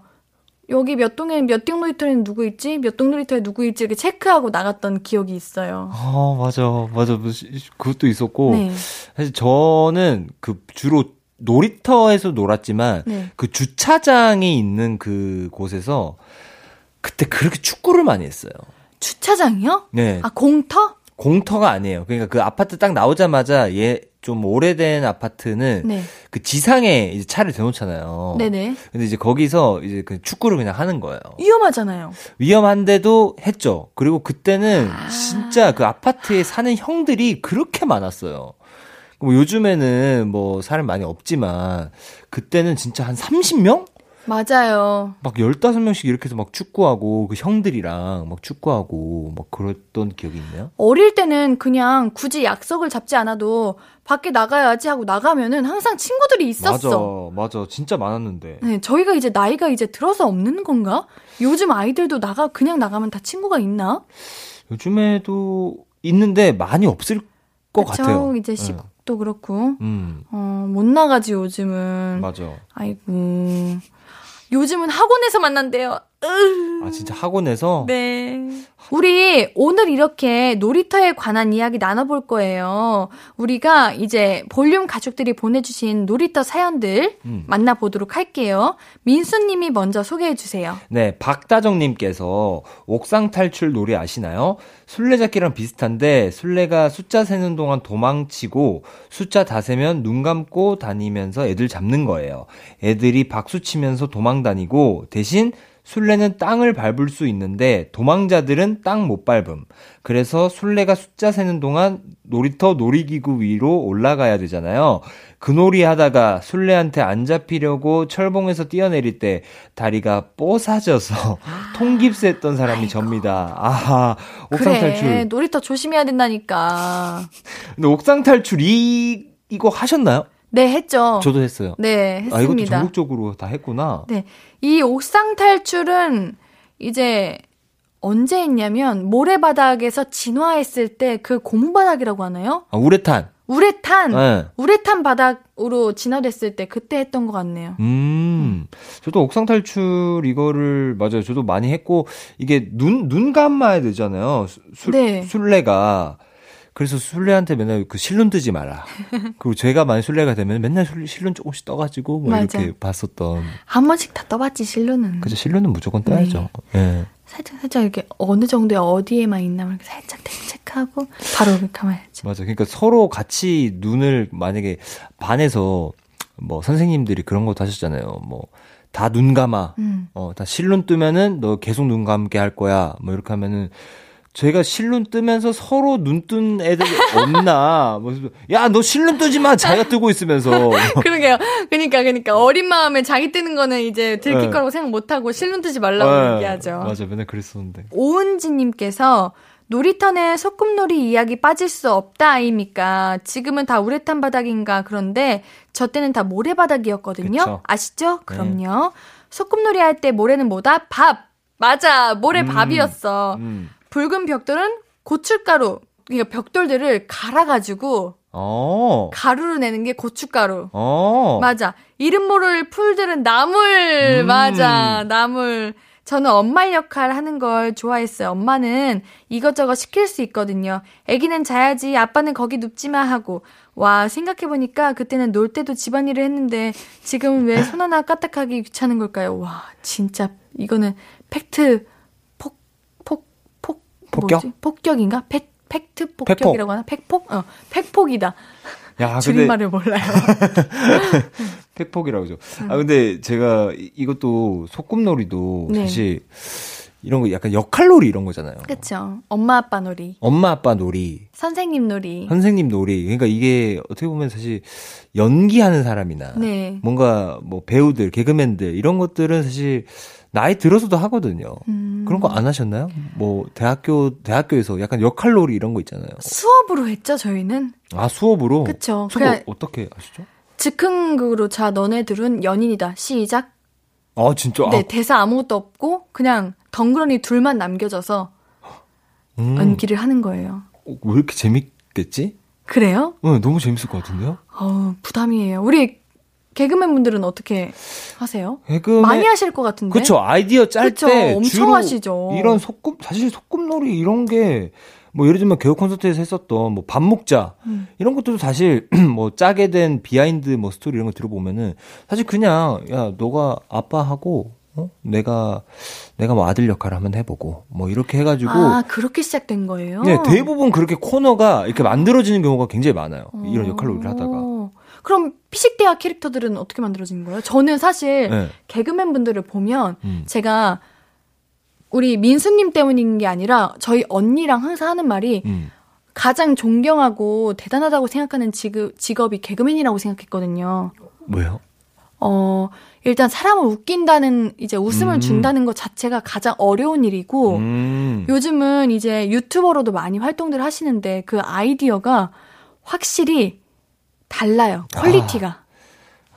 여기 몇 동에 몇동 놀이터에는 누구 있지? 몇 동 놀이터에 누구 있지? 이렇게 체크하고 나갔던 기억이 있어요. 아, 맞아, 맞아. 무슨- 그것도 있었고. 네. 사실 저는 그 주로 놀이터에서 놀았지만 네. 그 주차장이 있는 그 곳에서 그때 그렇게 축구를 많이 했어요. 주차장이요? 네. 아, 공터? 공터가 아니에요. 그러니까 그 아파트 딱 나오자마자 얘 좀 오래된 아파트는 네. 그 지상에 이제 차를 대놓잖아요. 네네. 근데 이제 거기서 이제 그 축구를 그냥 하는 거예요. 위험하잖아요. 위험한데도 했죠. 그리고 그때는 아. 진짜 그 아파트에 사는 형들이 그렇게 많았어요. 뭐 요즘에는 뭐 사람 많이 없지만 그때는 진짜 한 30명? 맞아요. 막 15명씩 이렇게 해서 막 축구하고 그 형들이랑 막 축구하고 막 그랬던 기억이 있네요. 어릴 때는 그냥 굳이 약속을 잡지 않아도 밖에 나가야지 하고 나가면은 항상 친구들이 있었어. 맞아. 맞아. 진짜 많았는데. 네, 저희가 이제 나이가 이제 들어서 없는 건가? 요즘 아이들도 나가 그냥 나가면 다 친구가 있나? 요즘에도 있는데 많이 없을 것 그쵸? 같아요. 이제 네. 시국도 그렇고 음. 어, 못 나가지 요즘은. 맞아. 아이고. 요즘은 학원에서 만난대요. 아, 진짜 학원에서? 네. 우리 오늘 이렇게 놀이터에 관한 이야기 나눠볼 거예요. 우리가 이제 볼륨 가족들이 보내주신 놀이터 사연들 음. 만나보도록 할게요. 민수님이 먼저 소개해 주세요. 네, 박다정님께서 옥상 탈출 놀이 아시나요? 술래잡기랑 비슷한데 술래가 숫자 세는 동안 도망치고 숫자 다 세면 눈 감고 다니면서 애들 잡는 거예요. 애들이 박수 치면서 도망 다니고 대신 술래는 땅을 밟을 수 있는데 도망자들은 땅 못 밟음. 그래서 술래가 숫자 세는 동안 놀이터 놀이기구 위로 올라가야 되잖아요. 그 놀이 하다가 술래한테 안 잡히려고 철봉에서 뛰어내릴 때 다리가 뽀사져서 통깁스했던 사람이 아이고. 접니다. 아하, 옥상 그래, 탈출. 놀이터 조심해야 된다니까. 근데 옥상 탈출 이 이거 하셨나요? 네, 했죠. 저도 했어요. 네, 했습니다. 아, 이것도 전국적으로 다 했구나. 네. 이 옥상 탈출은 이제 언제 했냐면 모래바닥에서 진화했을 때 그 고무바닥이라고 하나요? 아, 우레탄. 우레탄. 네. 우레탄 바닥으로 진화됐을 때 그때 했던 것 같네요. 음. 저도 옥상 탈출 이거를 맞아요. 저도 많이 했고 이게 눈 눈 감아야 되잖아요. 술, 네. 술래가 그래서 술래한테 맨날 그 실눈 뜨지 마라. 그리고 제가 만약 술래가 되면 맨날 실눈 조금씩 떠가지고 뭐 맞아. 이렇게 봤었던. 한 번씩 다 떠봤지 실눈은. 그죠 실눈은 무조건 떠야죠. 네. 네. 살짝 살짝 이렇게 어느 정도에 어디에만 있나 이렇게 살짝 체크하고 바로 감아야지. 맞아. 그러니까 서로 같이 눈을 만약에 반에서 뭐 선생님들이 그런 것도 하셨잖아요. 뭐 다 눈 감아. 음. 어, 다 실눈 뜨면은 너 계속 눈 감게 할 거야. 뭐 이렇게 하면은 제가 실눈 뜨면서 서로 눈 뜬 애들 없나? 뭐, 야, 너 실눈 뜨지 마! 자기가 뜨고 있으면서. 그러게요. 그니까, 그니까. 어린 마음에 자기 뜨는 거는 이제 들킬 네. 거라고 생각 못 하고 실눈 뜨지 말라고 네. 얘기하죠. 맞아, 맨날 그랬었는데. 오은지님께서 놀이터는 소꿉놀이 이야기 빠질 수 없다 아닙니까? 지금은 다 우레탄 바닥인가 그런데 저 때는 다 모래바닥이었거든요. 그쵸. 아시죠? 네. 그럼요. 네. 소꿉놀이 할 때 모래는 뭐다? 밥. 맞아. 모래 음, 밥이었어. 음. 붉은 벽돌은 고춧가루, 그러니까 벽돌들을 갈아가지고 어. 가루를 내는 게 고춧가루. 어. 맞아. 이름 모를 풀들은 나물. 음. 맞아. 나물. 저는 엄마 역할 하는 걸 좋아했어요. 엄마는 이것저것 시킬 수 있거든요. 애기는 자야지, 아빠는 거기 눕지 마 하고. 와, 생각해보니까 그때는 놀 때도 집안일을 했는데 지금은 왜 손 하나 까딱하기 귀찮은 걸까요? 와, 진짜 이거는 팩트 폭격? 뭐지? 폭격인가? 팩, 팩트 폭격이라고 하나? 팩폭? 어, 팩폭이다. 야, 줄임말을 몰라요. 팩폭이라고 하죠. 아, 근데 제가 이것도 소꿉놀이도 네. 사실 이런 거 약간 역할놀이 이런 거잖아요. 그렇죠. 엄마 아빠 놀이. 엄마 아빠 놀이. 선생님 놀이. 선생님 놀이. 그러니까 이게 어떻게 보면 사실 연기하는 사람이나 네. 뭔가 뭐 배우들, 개그맨들 이런 것들은 사실 나이 들어서도 하거든요. 음. 그런 거 안 하셨나요? 뭐 대학교 대학교에서 약간 역할놀이 이런 거 있잖아요. 수업으로 했죠 저희는. 아 수업으로? 그렇죠. 수업 어떻게 하시죠? 즉흥극으로 자 너네들은 연인이다 시작. 아 진짜? 네 아. 대사 아무것도 없고 그냥 덩그러니 둘만 남겨져서 음. 연기를 하는 거예요. 어, 왜 이렇게 재밌겠지? 그래요? 네, 너무 재밌을 것 같은데요? 어, 부담이에요. 우리 개그맨 분들은 어떻게 하세요? 개그맨... 많이 하실 것 같은데. 그렇죠. 아이디어 짤 때 엄청 하시죠. 이런 소꿉 사실 소꿉놀이 이런 게 뭐 예를 들면 개그 콘서트에서 했었던 뭐 밥 먹자 음. 이런 것도 사실 뭐 짜게 된 behind 뭐 스토리 이런 거 들어보면은 사실 그냥 야 너가 아빠하고 어? 내가 내가 뭐 아들 역할을 한번 해보고 뭐 이렇게 해가지고 아 그렇게 시작된 거예요? 네 대부분 그렇게 코너가 이렇게 만들어지는 경우가 굉장히 많아요. 이런 역할로 하다가. 그럼 피식대학 캐릭터들은 어떻게 만들어진 거예요? 저는 사실 네. 개그맨 분들을 보면 음. 제가 우리 민수님 때문인 게 아니라 저희 언니랑 항상 하는 말이 음. 가장 존경하고 대단하다고 생각하는 직업, 직업이 개그맨이라고 생각했거든요. 왜요? 어, 일단 사람을 웃긴다는, 이제 웃음을 음. 준다는 것 자체가 가장 어려운 일이고, 음. 요즘은 이제 유튜버로도 많이 활동들 하시는데 그 아이디어가 확실히 달라요. quality가. 아.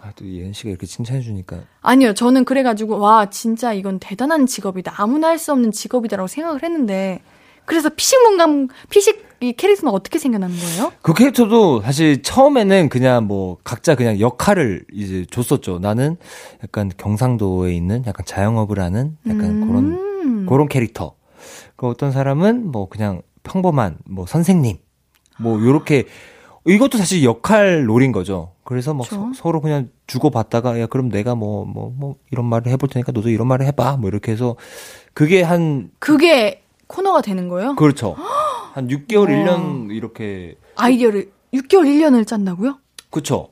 아, 또 예은 씨가 이렇게 칭찬해 주니까. 아니요, 저는 그래 가지고 와 진짜 이건 대단한 직업이다. 아무나 할 수 없는 직업이다라고 생각을 했는데 그래서 피식 문감 피식 이 캐릭터는 어떻게 생겨나는 거예요? 그 캐릭터도 사실 처음에는 그냥 뭐 각자 그냥 역할을 이제 줬었죠. 나는 약간 경상도에 있는 약간 자영업을 하는 약간 음. 그런 그런 캐릭터. 그 어떤 사람은 뭐 그냥 평범한 뭐 선생님 뭐 요렇게 이것도 사실 역할 롤인 거죠. 그래서 뭐 그렇죠. 서, 로 그냥 주고 받다가 야 그럼 내가 뭐뭐 뭐 이런 말을 해볼 테니까 너도 이런 말을 해봐 뭐 이렇게 해서 그게 한 그게 코너가 되는 거예요? 그렇죠 한 6개월 와. 1년 이렇게 아이디어를 6개월 1년을 짠다고요? 그쵸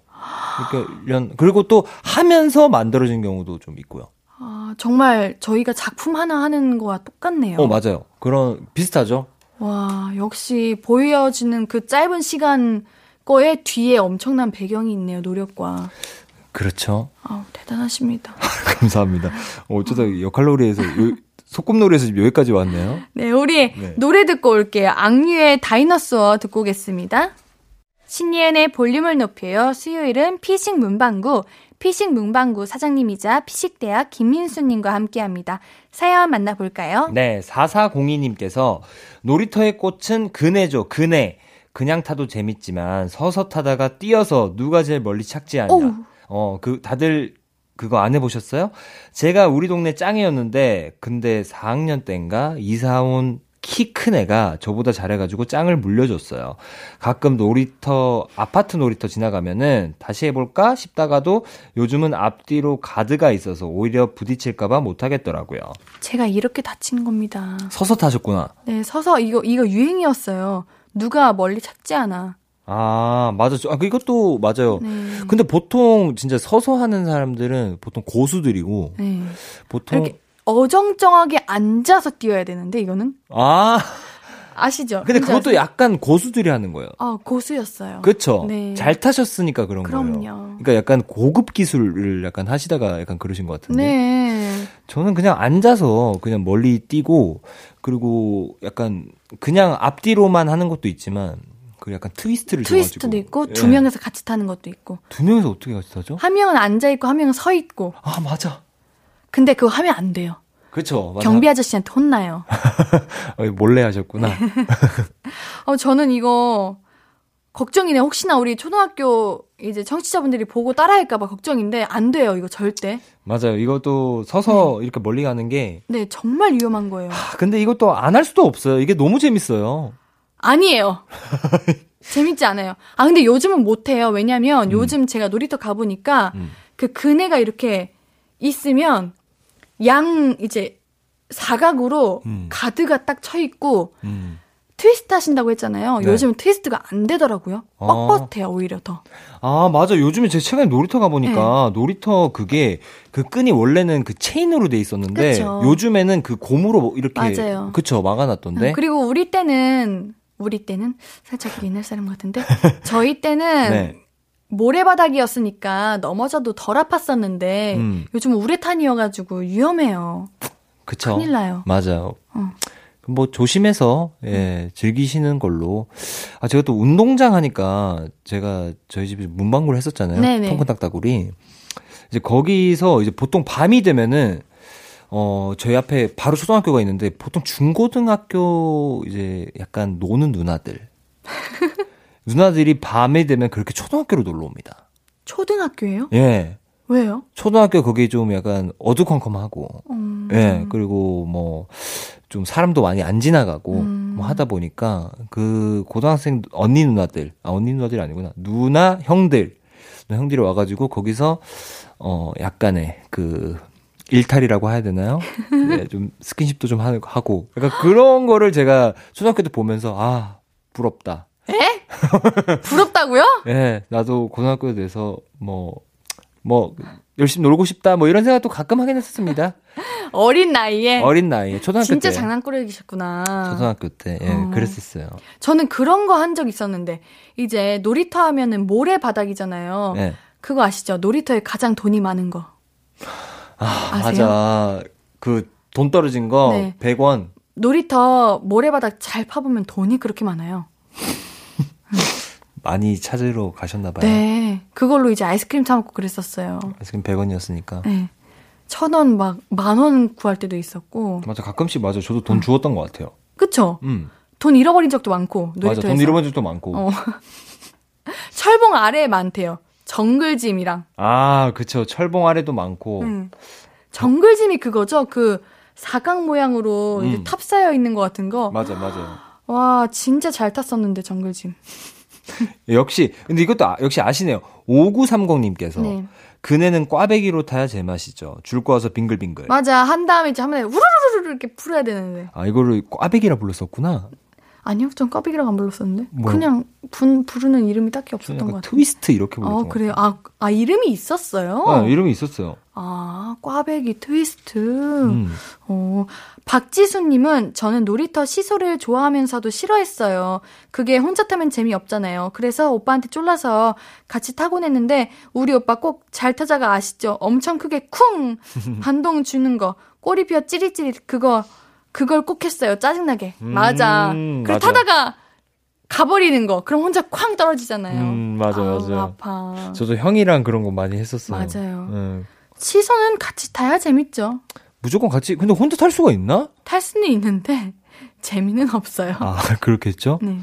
그러니까 이런 그리고 또 하면서 만들어진 경우도 좀 있고요. 아, 정말 저희가 작품 하나 하는 거와 똑같네요. 어 맞아요. 그런 비슷하죠. 와, 역시 보여지는 그 짧은 시간 거에 뒤에 엄청난 배경이 있네요, 노력과. 그렇죠. 아우, 대단하십니다. 감사합니다. 어, 어쩌다 역할놀이에서 요- 소꿉놀이에서 지금 여기까지 왔네요. 네, 우리 네. 노래 듣고 올게요. 악뮤의 다이너소어 듣고 오겠습니다. 신예은의 볼륨을 높여요. 수요일은 피식 문방구, 피식 문방구 사장님이자 피식대학 김민수님과 함께합니다. 사연 만나볼까요? 네, 4402님께서 놀이터의 꽃은 그네죠, 그네. 그냥 타도 재밌지만 서서 타다가 뛰어서 누가 제일 멀리 착지 않냐. 어우. 어, 그 다들 그거 안 해보셨어요? 제가 우리 동네 짱이었는데 근데 4학년 때인가 이사 온 키큰 애가 저보다 잘해가지고 짱을 물려줬어요. 가끔 놀이터 아파트 놀이터 지나가면은 다시 해볼까 싶다가도 요즘은 앞뒤로 가드가 있어서 오히려 부딪힐까봐 못하겠더라고요. 제가 이렇게 다친 겁니다. 서서 타셨구나. 네, 서서 이거, 이거 유행이었어요. 누가 멀리 찾지 않아. 아, 맞아. 아, 그 이것도 맞아요. 네. 근데 보통 진짜 서서 하는 사람들은 보통 고수들이고 네. 보통 이렇게 어정쩡하게 앉아서 뛰어야 되는데, 이거는? 아, 아시죠? 근데 그것도 아세요? 약간 고수들이 하는 거예요. 아, 고수였어요. 그쵸? 네. 잘 타셨으니까 그런 그럼요. 거예요. 그러니까 약간 고급 기술을 약간 하시다가 약간 그러신 것 같은데. 네. 저는 그냥 앉아서 그냥 멀리 뛰고 그리고 약간 그냥 앞뒤로만 하는 것도 있지만 그 약간 트위스트를 트위스트도 줘가지고. 있고, 예. 두 명에서 같이 타는 것도 있고. 두 명이서 어떻게 같이 타죠? 한 명은 앉아 있고, 한 명은 서 있고. 아 맞아. 근데 그거 하면 안 돼요. 그렇죠. 경비 아저씨한테 혼나요. 어, 몰래 하셨구나. 어, 저는 이거 걱정이네. 혹시나 우리 초등학교 이제 청취자분들이 보고 따라할까봐 걱정인데 안 돼요. 이거 절대. 맞아요. 이것도 서서 이렇게 멀리 가는 게 네, 정말 위험한 거예요. 아, 근데 이것도 안 할 수도 없어요. 이게 너무 재밌어요. 아니에요. 재밌지 않아요. 아, 근데 요즘은 못해요. 왜냐면 요즘 제가 놀이터 가보니까 음. 그 그네가 이렇게 있으면 양 이제 사각으로 음. 가드가 딱 쳐 있고 음. 트위스트 하신다고 했잖아요. 네. 요즘은 트위스트가 안 되더라고요. 어. 뻣뻣해요, 오히려 더. 아, 맞아. 요즘에 제가 최근에 놀이터 가보니까 놀이터 그게 그 끈이 원래는 그 체인으로 돼 있었는데 그쵸. 요즘에는 그 고무로 이렇게 맞아요. 그쵸 막아놨던데. 음, 그리고 우리 때는 우리 때는 살짝 옛날 사람 같은데 저희 때는 네. 모래바닥이었으니까 넘어져도 덜 아팠었는데 음. 요즘 우레탄이어가지고 위험해요. 그쵸. 큰일 나요. 맞아요. 어. 뭐 조심해서 예, 즐기시는 걸로. 아 제가 또 운동장 하니까 제가 저희 집에 문방구를 했었잖아요. 네네. 통큰딱따구리. 이제 거기서 이제 보통 밤이 되면은 어 저희 앞에 바로 초등학교가 있는데 보통 중고등학교 이제 약간 노는 누나들. 누나들이 밤에 되면 그렇게 초등학교로 놀러 옵니다. 초등학교예요? 예. 왜요? 초등학교 거기 좀 약간 어두컴컴하고 음. 예, 그리고 뭐, 좀 사람도 많이 안 지나가고, 음. 뭐 하다 보니까, 그, 고등학생, 언니 누나들, 아, 언니 누나들이 아니구나. 누나, 형들, 누나 형들이 와가지고, 거기서, 어, 약간의 그, 일탈이라고 해야 되나요? 네, 좀 스킨십도 좀 하- 하고, 약간 그런 거를 제가 초등학교 때 보면서, 아, 부럽다. 부럽다고요? 예, 나도 고등학교에 대해서, 뭐, 뭐, 열심히 놀고 싶다, 뭐 이런 생각도 가끔 하긴 했었습니다. 어린 나이에 어린 나이에 초등학교 진짜 때 장난꾸러기셨구나. 초등학교 때 예, 어. 그랬었어요. 저는 그런 거 한 적 있었는데 이제 놀이터 하면은 모래 바닥이잖아요. 예. 그거 아시죠? 놀이터에 가장 돈이 많은 거. 아, 아세요? 맞아. 그 돈 떨어진 거 네. 100원. 놀이터 모래바닥 잘 파보면 돈이 그렇게 많아요. 많이 찾으러 가셨나 봐요. 네. 그걸로 이제 아이스크림 사 먹고 그랬었어요. 아이스크림 100원이었으니까. 네. 천 원 막 만 원 구할 때도 있었고. 맞아. 가끔씩 맞아. 저도 돈 주웠던 것 같아요. 그쵸? 음. 돈 잃어버린 적도 많고 놀이터에서. 맞아. 돈 잃어버린 적도 많고. 어. 철봉 아래에 많대요. 정글짐이랑. 아, 그쵸. 철봉 아래도 많고. 음. 정글짐이 그거죠? 그 사각 모양으로 음. 이제 탑 쌓여 있는 것 같은 거. 맞아, 맞아. 와, 진짜 잘 탔었는데, 정글짐. 역시, 근데 이것도 아, 역시 아시네요. 5930님께서. 네. 그네는 꽈배기로 타야 제맛이죠. 줄 꼬아서 빙글빙글. 맞아. 한 다음에 이제 한 번에 우르르르 이렇게 풀어야 되는데. 아, 이거를 꽈배기라 불렀었구나. 아니요, 전 꽈배기라고 안 불렀었는데. 뭐야? 그냥 분, 부르는 이름이 딱히 없었던 것 같아요. 트위스트 이렇게 불렀던 어, 것 그래요. 아, 아, 이름이 있었어요? 아, 이름이 있었어요. 아, 꽈배기 트위스트. 음. 어, 박지수님은 저는 놀이터 시소를 좋아하면서도 싫어했어요. 그게 혼자 타면 재미없잖아요. 그래서 오빠한테 쫄라서 같이 타곤 했는데 우리 오빠 꼭 잘 타자가 아시죠? 엄청 크게 쿵 반동 주는 거 꼬리뼈 찌릿찌릿 그거 그걸 꼭 했어요. 짜증나게. 맞아. 음, 그리고 맞아. 타다가 가버리는 거. 그럼 혼자 쾅 떨어지잖아요. 음, 맞아, 아우, 맞아. 아파. 저도 형이랑 그런 거 많이 했었어요. 맞아요. 음. 시소는 같이 타야 재밌죠. 무조건 같이, 근데 혼자 탈 수가 있나? 탈 수는 있는데 재미는 없어요. 아, 그렇겠죠? 네.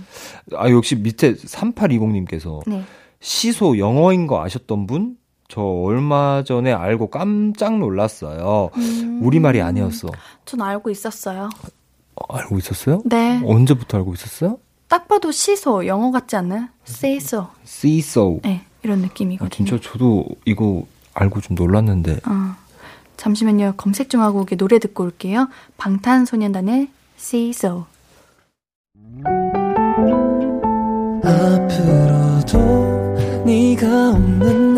아, 역시 밑에 3820님께서 네. 시소 영어인 거 아셨던 분? 저 얼마 전에 알고 깜짝 놀랐어요. 음, 우리말이 아니었어. 전 알고 있었어요. 어, 알고 있었어요? 네. 언제부터 알고 있었어요? 딱 봐도 시소 영어 같지 않나요? say so. See so. 네. 이런 아, 느낌이거든요. 진짜 저도 이거 알고 좀 놀랐는데. 어. 잠시만요. 검색 좀 하고 오게 노래 듣고 올게요. 방탄소년단의 say so. 앞으로도 네가 없는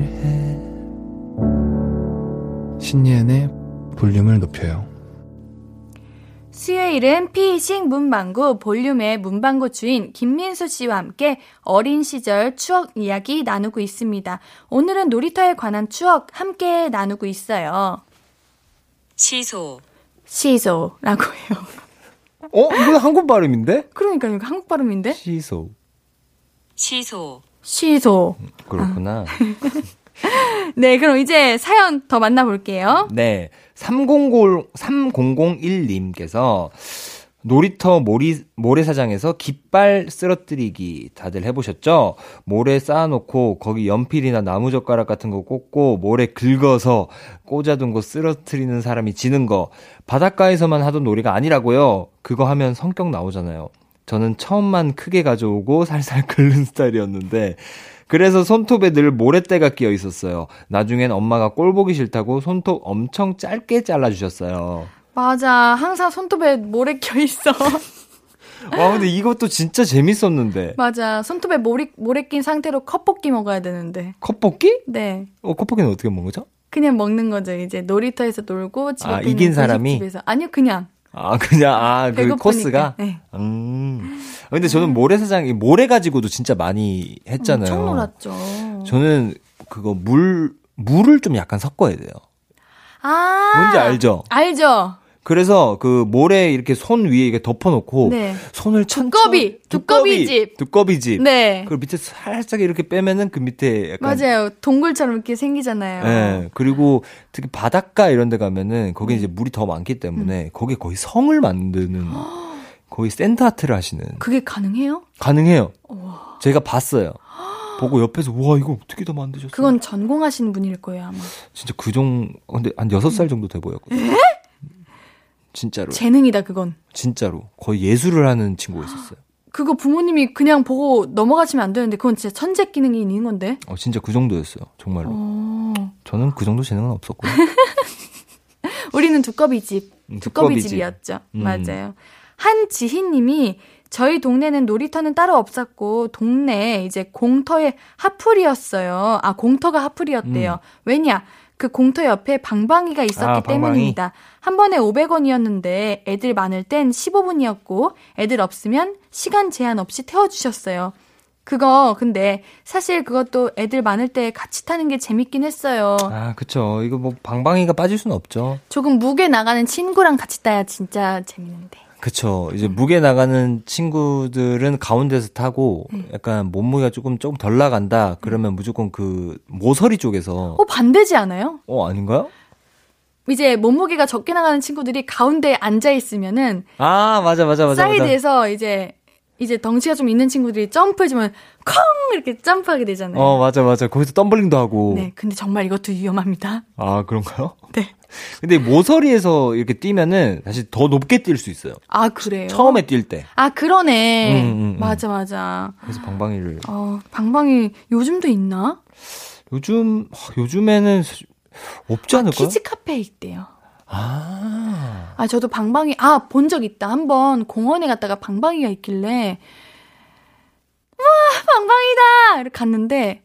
신예은의 볼륨을 높여요 수요일은 피식 문방구 볼륨의 문방구 주인 김민수 씨와 함께 어린 시절 추억 이야기 나누고 있습니다. 오늘은 놀이터에 관한 추억 함께 나누고 있어요. 시소, 시소라고 해요. 어? 이건 한국 발음인데? 그러니까 이거 한국 발음인데? 시소. 시소, 시소. 그렇구나. 네, 그럼 이제 사연 더 만나볼게요. 네. 300, 3001님께서 놀이터 모리, 모래사장에서 깃발 쓰러뜨리기 다들 해보셨죠? 모래 쌓아놓고 거기 연필이나 나무젓가락 같은 거 꽂고 모래 긁어서 꽂아둔 거 쓰러뜨리는 사람이 지는 거 바닷가에서만 하던 놀이가 아니라고요. 그거 하면 성격 나오잖아요. 저는 처음만 크게 가져오고 살살 긁는 스타일이었는데 그래서 손톱에 늘 모래때가 끼어 있었어요. 나중엔 엄마가 꼴 보기 싫다고 손톱 엄청 짧게 잘라주셨어요. 맞아. 항상 손톱에 모래 껴있어. 와, 근데 이것도 진짜 재밌었는데. 맞아. 손톱에 모래, 모래 낀 상태로 컵볶이 먹어야 되는데. 컵볶이? 네. 어, 컵볶이는 어떻게 먹는 거죠? 그냥 먹는 거죠. 이제 놀이터에서 놀고 집 아, 이긴 사람이? 집에서 아니요, 그냥. 아, 그냥, 아, 그. 코스가? 네. 음. 근데 저는 모래사장, 이 모래 가지고도 진짜 많이 했잖아요. 엄청 놀았죠. 저는 그거 물, 물을 좀 약간 섞어야 돼요. 아. 뭔지 알죠? 알죠. 그래서 그 모래 이렇게 손 위에 이게 덮어놓고 네. 손을 천천히 두꺼비, 두꺼비 집. 두꺼비 집. 네. 그리고 밑에 살짝 이렇게 빼면은 그 밑에 약간 맞아요. 동굴처럼 이렇게 생기잖아요. 예. 그리고 특히 바닷가 이런 데 가면은 네. 거기 이제 물이 더 많기 음. 때문에 거기에 거의 성을 만드는 거의 샌드 아트를 하시는 그게 가능해요? 가능해요. 제가 봤어요. 보고 옆에서 와 이거 어떻게 다 만드셨어요? 그건 전공하시는 분일 거예요, 아마. 진짜 그정 근데 한 여섯 살 정도 돼 보였거든요. 진짜로. 재능이다, 그건. 진짜로 거의 예술을 하는 친구가 있었어요. 그거 부모님이 그냥 보고 넘어가시면 안 되는데 그건 진짜 천재 기능이 있는 건데. 어 진짜 그 정도였어요. 정말로. 어. 저는 그 정도 재능은 없었고요. 우리는 두꺼비 집. 음, 두꺼비 두꺼비 집. 집이었죠. 음. 맞아요. 한지희님이 저희 동네는 놀이터는 따로 없었고 동네에 이제 공터의 하풀이었어요. 아 공터가 하풀이었대요. 음. 왜냐? 그 공터 옆에 방방이가 있었기 아, 방방이. 때문입니다. 한 번에 500원이었는데 애들 많을 땐 15분이었고 애들 없으면 시간 제한 없이 태워주셨어요. 그거 근데 사실 그것도 애들 많을 때 같이 타는 게 재밌긴 했어요. 아, 그쵸. 이거 뭐 방방이가 빠질 수는 없죠. 조금 무게 나가는 친구랑 같이 타야 진짜 재밌는데. 그쵸. 이제 무게 나가는 친구들은 가운데서 타고 음. 약간 몸무게가 조금 조금 덜 나간다. 그러면 무조건 그 모서리 쪽에서 어 반대지 않아요? 어 아닌가요? 이제 몸무게가 적게 나가는 친구들이 가운데에 앉아 있으면은 아 맞아 맞아 맞아. 맞아. 사이드에서 이제 이제 덩치가 좀 있는 친구들이 점프해주면 콩 이렇게 점프하게 되잖아요. 어 맞아 맞아. 거기서 덤블링도 하고. 네, 근데 정말 이것도 위험합니다. 아 그런가요? 네. 근데 모서리에서 이렇게 뛰면은 사실 더 높게 뛸 수 있어요. 아 그래요? 처음에 뛸 때. 아 그러네. 음, 음, 음. 맞아 맞아. 그래서 방방이를. 어 방방이 요즘도 있나? 요즘 아, 요즘에는 없지 않을까요? 키즈 카페에 있대요. 아. 아 저도 방방이 아 본 적 있다. 한번 공원에 갔다가 방방이가 있길래 와 방방이다 이렇게 갔는데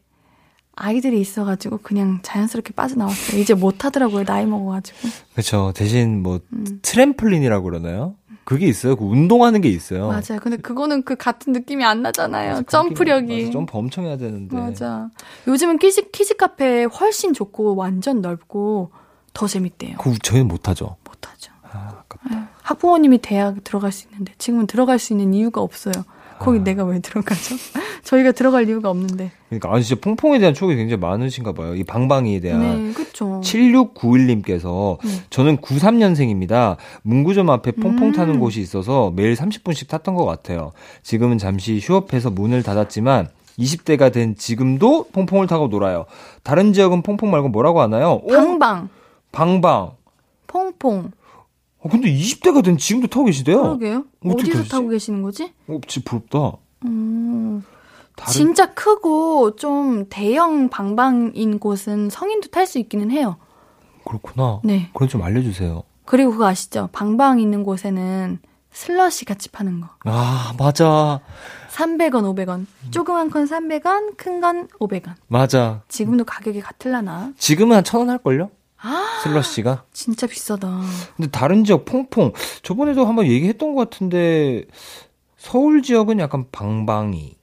아이들이 있어가지고 그냥 자연스럽게 빠져나왔어요. 이제 못 하더라고요. 나이 먹어가지고. 그렇죠. 대신 뭐 음. 트램플린이라고 그러나요? 그게 있어요. 그 운동하는 게 있어요. 맞아요. 근데 그거는 그 같은 느낌이 안 나잖아요. 맞아, 점프력이. 맞아, 점프 엄청 해야 되는데. 맞아. 요즘은 키즈, 키즈 카페 훨씬 좋고 완전 넓고 더 재밌대요. 그 저희는 못하죠. 못하죠. 아, 아깝다. 학부모님이 대학 들어갈 수 있는데 지금은 들어갈 수 있는 이유가 없어요. 아. 거기 내가 왜 들어가죠? 저희가 들어갈 이유가 없는데. 그러니까 아 진짜 퐁퐁에 대한 추억이 굉장히 많으신가 봐요. 이 방방이에 대한. 네, 그쵸. 7691님께서 음. 저는 93년생입니다. 문구점 앞에 퐁퐁 음. 타는 곳이 있어서 매일 30분씩 탔던 것 같아요. 지금은 잠시 휴업해서 문을 닫았지만 20대가 된 지금도 퐁퐁을 타고 놀아요. 다른 지역은 퐁퐁 말고 뭐라고 하나요? 오, 방방, 방방. 퐁퐁. 어, 근데 20대가 된 지금도 타고 계시대요? 그러게요. 어떻게 어디서 하시지? 타고 계시는 거지? 어, 진짜 부럽다. 음. 다른 진짜 크고 좀 대형 방방인 곳은 성인도 탈 수 있기는 해요. 그렇구나. 네. 그건 좀 알려주세요. 그리고 그거 아시죠? 방방 있는 곳에는 슬러시 같이 파는 거. 아 맞아 300원, 500원. 조그만 건 300원, 큰 건 500원. 맞아. 지금도 가격이 같을라나? 지금은 한천원 할걸요? 아, 슬러시가. 진짜 비싸다. 근데 다른 지역 퐁퐁 저번에도 한번 얘기했던 것 같은데 서울 지역은 약간 방방이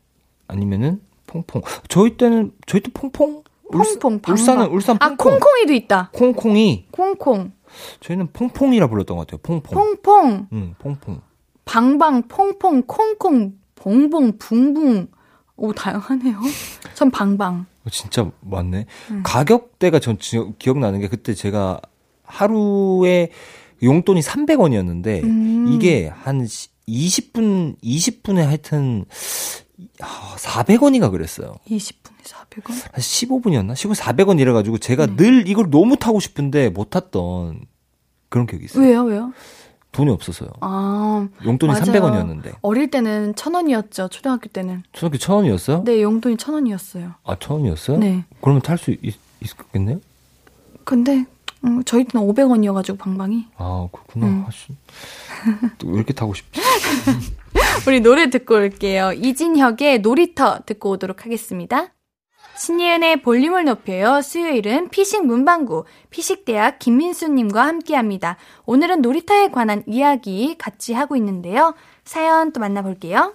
아니면은 퐁퐁. 저희 때는 저희 때 퐁퐁. 울산- 퐁퐁, 방방. 울산은 울산 아, 퐁퐁. 콩콩이도 있다. 콩콩이 콩콩. 저희는 퐁퐁이라 불렀던 것 같아요. 퐁퐁. 퐁퐁. 응, 퐁퐁. 방방, 퐁퐁, 콩콩, 봉봉, 붕붕. 오, 다양하네요. 전 방방. 어, 진짜 많네. 음. 가격대가 전 지- 기억나는 게 그때 제가 하루에 용돈이 300원이었는데 음. 이게 한 20분 20분에 하여튼 400원이가 그랬어요. 20분에 400원? 한 15분이었나? 15분 400원 이래 가지고 제가 네. 늘 이걸 너무 타고 싶은데 못 탔던 그런 기억이 있어요. 왜요, 왜요? 돈이 없어서요. 아, 용돈이 맞아요. 300원이었는데. 어릴 때는 천 원이었죠. 초등학교 때는. 초등학교 1000원이었어요? 네, 용돈이 천 원이었어요. 아, 1000원이었어요? 네. 그러면 탈 수 있겠네요? 근데 음, 저희 때는 500원이어 가지고 방방이. 아, 그렇구나. 음. 아씨. 또왜 이렇게 타고 싶지? 우리 노래 듣고 올게요. 이진혁의 놀이터 듣고 오도록 하겠습니다. 신예은의 볼륨을 높여요. 수요일은 피식 문방구, 피식대학 김민수님과 함께 합니다. 오늘은 놀이터에 관한 이야기 같이 하고 있는데요. 사연 또 만나볼게요.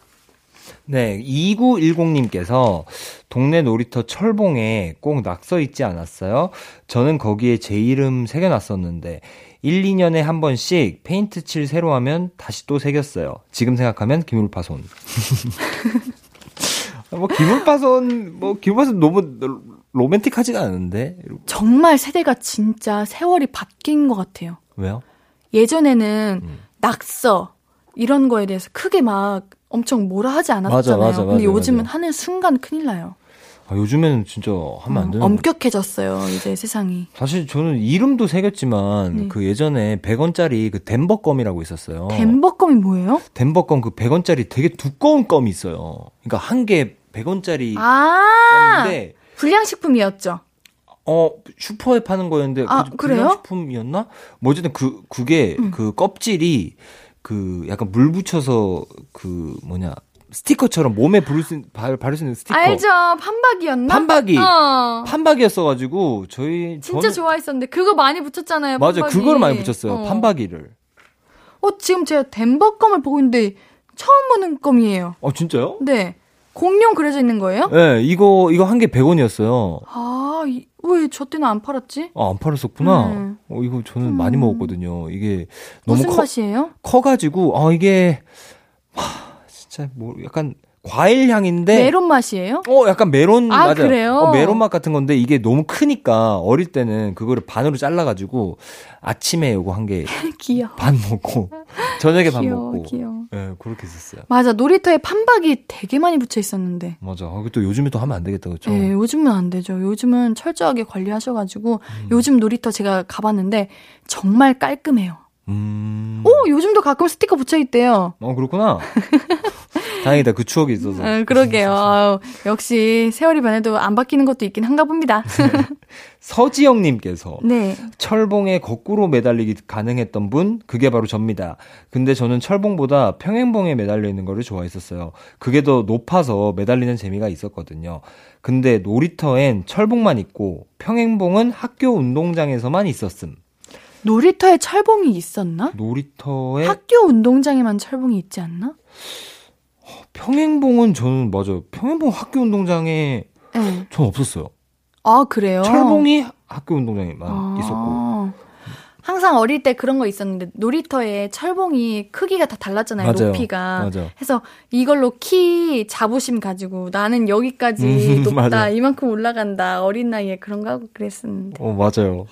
네, 2910님께서 동네 놀이터 철봉에 꼭 낙서 있지 않았어요? 저는 거기에 제 이름 새겨놨었는데 1, 2년에 한 번씩 페인트 칠 새로 하면 다시 또 새겼어요. 지금 생각하면 기물파손. 뭐 기물파손 뭐 기물파손 너무 로맨틱하지가 않은데 정말 세대가 진짜 세월이 바뀐 것 같아요. 왜요? 예전에는 음. 낙서 이런 거에 대해서 크게 막 엄청 뭐라 하지 않았잖아요. 맞아, 맞아, 근데 맞아, 요즘은 맞아. 하는 순간 큰일 나요. 아, 요즘에는 진짜 하면 안 되는 거 엄격해졌어요, 이제 세상이. 사실 저는 이름도 새겼지만 네. 그 예전에 100원짜리 그 덴버껌이라고 있었어요. 덴버껌이 뭐예요? 덴버껌 그 100원짜리 되게 두꺼운 껌이 있어요. 그러니까 한 개 100원짜리 아, 껌인데 불량식품이었죠. 어 슈퍼에 파는 거였는데 아, 그 그래요? 식품이었나? 뭐 어쨌든 그 그게 음. 그 껍질이 그 약간 물 붙여서 그 뭐냐 스티커처럼 몸에 부를 수, 바, 바를 수 있는 스티커. 알죠? 판박이었나? 판박이. 어. 판박이었어가지고 저희 진짜 저는- 좋아했었는데 그거 많이 붙였잖아요. 맞아요. 그거를 많이 붙였어요. 어. 판박이를. 어, 지금 제가 덴버 껌을 보고 있는데 처음 보는 껌이에요. 어 진짜요? 네. 공룡 그려져 있는 거예요? 네, 이거 이거 한 개 100원이었어요. 아, 왜 저 때는 안 팔았지? 아, 안 팔았었구나. 음. 어, 이거 저는 많이 먹었거든요. 이게 너무 무슨 커, 맛이에요? 커가지고, 아, 이게, 와, 진짜 뭐, 약간 과일 향인데. 메론 맛이에요? 어, 약간 메론, 아, 맞아요. 그래요? 어, 메론 맛 같은 건데, 이게 너무 크니까, 어릴 때는 그거를 반으로 잘라가지고, 아침에 요거 한 개 반. 먹고, 저녁에 반 먹고. 귀여워. 예, 그렇게 했었어요. 맞아, 놀이터에 판박이 되게 많이 붙여 있었는데. 맞아. 아, 또 요즘에 또 하면 안 되겠다, 그쵸? 네, 요즘은 안 되죠. 요즘은 철저하게 관리하셔가지고, 음. 요즘 놀이터 제가 가봤는데, 정말 깔끔해요. 음. 오, 요즘도 가끔 스티커 붙여 있대요. 어, 그렇구나. 다행이다. 그 추억이 있어서. 어, 그러게요. 아유, 역시 세월이 변해도 안 바뀌는 것도 있긴 한가 봅니다. 서지영님께서 네. 철봉에 거꾸로 매달리기 가능했던 분 그게 바로 접니다. 근데 저는 철봉보다 평행봉에 매달려 있는 거를 좋아했었어요. 그게 더 높아서 매달리는 재미가 있었거든요. 근데 놀이터엔 철봉만 있고 평행봉은 학교 운동장에서만 있었음. 놀이터에 철봉이 있었나? 놀이터에 학교 운동장에만 철봉이 있지 않나? 평행봉은 저는 맞아요. 평행봉 학교 운동장에 네. 전 없었어요. 아, 그래요? 철봉이 학교 운동장에만 아. 있었고. 항상 어릴 때 그런 거 있었는데 놀이터에 철봉이 크기가 다 달랐잖아요. 맞아요. 높이가. 맞아. 해서 이걸로 키 자부심 가지고 나는 여기까지 음, 높다. 맞아. 이만큼 올라간다. 어린 나이에 그런 거 하고 그랬었는데. 어 맞아요.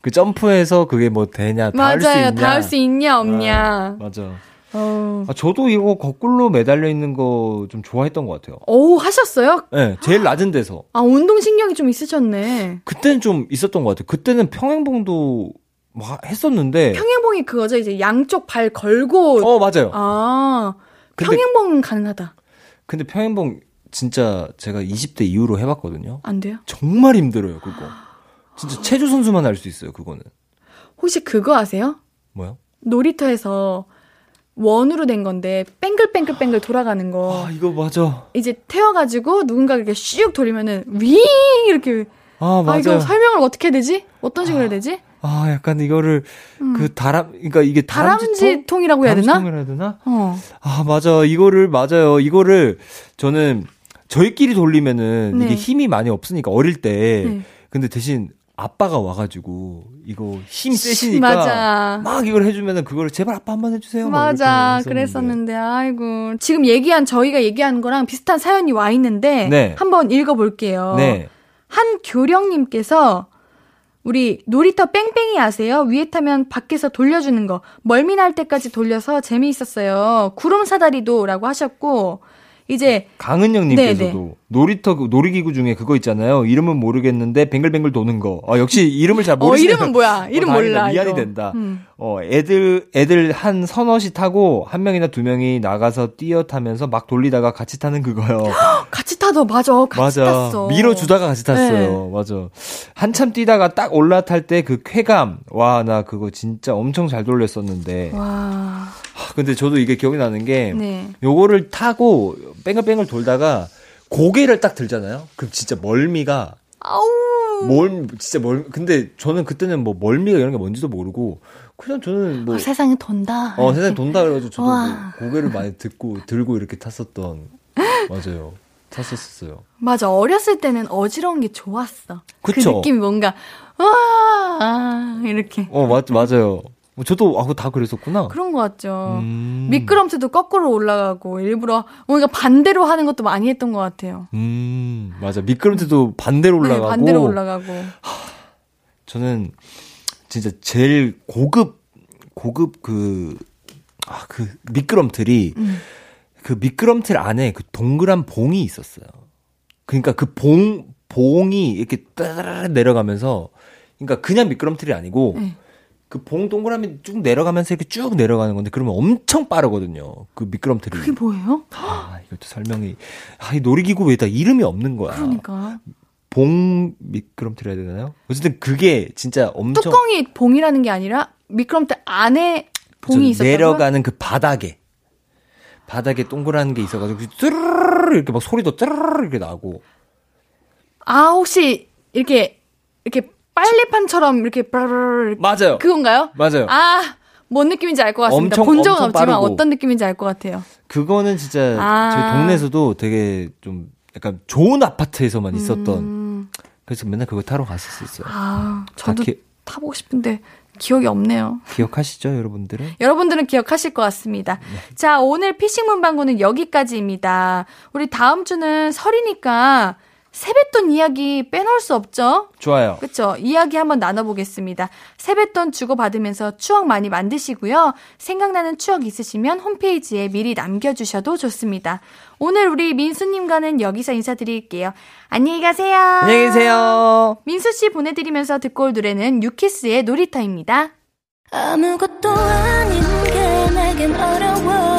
그 점프해서 그게 뭐 되냐 닿을 수 맞아요. 있냐. 닿을 수 있냐 없냐. 아, 맞아. 어. 아, 저도 이거 거꾸로 매달려 있는 거 좀 좋아했던 것 같아요. 오, 하셨어요? 네, 제일 낮은 데서. 아, 운동신경이 좀 있으셨네. 그때는 좀 있었던 것 같아요. 그때는 평행봉도 뭐 했었는데. 평행봉이 그거죠. 이제 양쪽 발 걸고. 어, 맞아요. 아, 평행봉은 가능하다. 근데 평행봉 진짜 제가 20대 이후로 해봤거든요. 안 돼요? 정말 힘들어요, 그거. 진짜 체조 선수만 할수 있어요, 그거는. 혹시 그거 아세요? 뭐요? 놀이터에서 원으로 된 건데 뺑글뺑글뺑글 돌아가는 거 아, 이거 맞아. 이제 태워가지고 누군가 이렇게 슉 돌리면은 윙 이렇게 아, 아 맞아요. 이거 설명을 어떻게 해야 되지? 어떤 식으로 해야 되지? 아, 약간 이거를 그 다람, 그러니까 이게 다람쥐통? 다람쥐 통이라고 해야 되나? 다람쥐통이라 해야 되나? 어. 아, 맞아. 이거를, 맞아요. 이거를 저는 저희끼리 돌리면은 네. 이게 힘이 많이 없으니까 어릴 때. 네. 근데 대신 아빠가 와가지고 이거 힘 세시니까. 맞아. 막 이걸 해주면은 그거를 제발 아빠 한번 해주세요. 막 맞아. 그랬었는데, 아이고. 지금 얘기한, 저희가 얘기한 거랑 비슷한 사연이 와 있는데, 네. 한번 읽어볼게요. 네. 한교령님께서, 우리 놀이터 뺑뺑이 아세요? 위에 타면 밖에서 돌려주는 거. 멀미 날 때까지 돌려서 재미있었어요. 구름 사다리도 라고 하셨고, 이제, 강은영님께서도 놀이터 그 놀이기구 중에 그거 있잖아요. 이름은 모르겠는데 뱅글뱅글 도는 거. 아, 역시 이름을 잘 어, 모르시네요. 이름은 뭐야? 이름 어. 몰라. 미안이 이거. 된다. 음. 어, 애들, 애들 한 서너시 타고 한 명이나 두 명이 나가서 뛰어 타면서 막 돌리다가 같이 타는 그거요. 같이 타도, 맞아. 같이 맞아. 탔어. 밀어 주다가 같이 탔어요. 네. 맞아. 한참 뛰다가 딱 올라탈 때 그 쾌감. 와, 나 그거 진짜 엄청 잘 돌렸었는데. 와. 하, 근데 저도 이게 기억이 나는 게 네. 요거를 타고 뺑글뺑글 돌다가 고개를 딱 들잖아요. 그럼 진짜 멀미가 아우. 멀 진짜 멀 근데 저는 그때는 뭐 멀미가 이런 게 뭔지도 모르고 그냥 저는 뭐 아, 세상이 돈다. 어, 세상에 돈다 그래가지고 저도 뭐 와. 고개를 많이 듣고 들고 이렇게 탔었던 맞아요. 탔었어요. 맞아. 어렸을 때는 어지러운 게 좋았어. 그 그쵸? 느낌이 뭔가, 와, 아, 이렇게. 어, 맞 맞아요. 뭐 저도 아, 그거 다 그랬었구나. 그런 것 같죠. 음. 미끄럼틀도 거꾸로 올라가고, 일부러 뭔가 반대로 하는 것도 많이 했던 것 같아요. 음, 맞아. 미끄럼틀도 반대로 올라가고. 네, 반대로 올라가고. 저는 진짜 제일 고급 고급 그 아, 그 미끄럼틀이 음. 그 미끄럼틀 안에 그 동그란 봉이 있었어요. 그러니까 그 봉 봉이 이렇게 따라라 내려가면서 그러니까 그냥 미끄럼틀이 아니고 네. 그 봉 동그라미 쭉 내려가면서 이렇게 쭉 내려가는 건데 그러면 엄청 빠르거든요. 그 미끄럼틀이. 그게 뭐예요? 아, 이것도 설명이 아, 이 놀이기구 왜다 이름이 없는 거야. 그러니까. 봉 미끄럼틀 해야 되나요? 어쨌든 그게 진짜 엄청 뚜껑이 봉이라는 게 아니라 미끄럼틀 안에 봉이 좀 있었다고요? 내려가는 그 바닥에 바닥에 동그란 게 있어가지고 뚜르르 이렇게 막 소리도 뚜르르 이렇게 나고. 아, 혹시 이렇게 이렇게 빨래판처럼 이렇게 빠르르 맞아요. 그건가요? 맞아요. 아, 뭔 느낌인지 알 것 같습니다. 엄청, 본 적은 없지만 빠르고. 어떤 느낌인지 알 것 같아요. 그거는 진짜 아. 저희 동네에서도 되게 좀 약간 좋은 아파트에서만 있었던. 음, 그래서 맨날 그거 타러 갔었어요. 아, 저도 다 기, 타보고 싶은데 기억이 없네요. 기억하시죠, 여러분들은? 여러분들은 기억하실 것 같습니다. 자, 오늘 피싱 문방구는 여기까지입니다. 우리 다음 주는 설이니까 세뱃돈 이야기 빼놓을 수 없죠? 좋아요. 그쵸? 이야기 한번 나눠보겠습니다. 세뱃돈 주고받으면서 추억 많이 만드시고요. 생각나는 추억 있으시면 홈페이지에 미리 남겨주셔도 좋습니다. 오늘 우리 민수님과는 여기서 인사드릴게요. 안녕히 가세요. 안녕히 계세요. 민수씨 보내드리면서 듣고 올 노래는 유키스의 놀이터입니다. 아무것도 아닌 게 내겐 어려워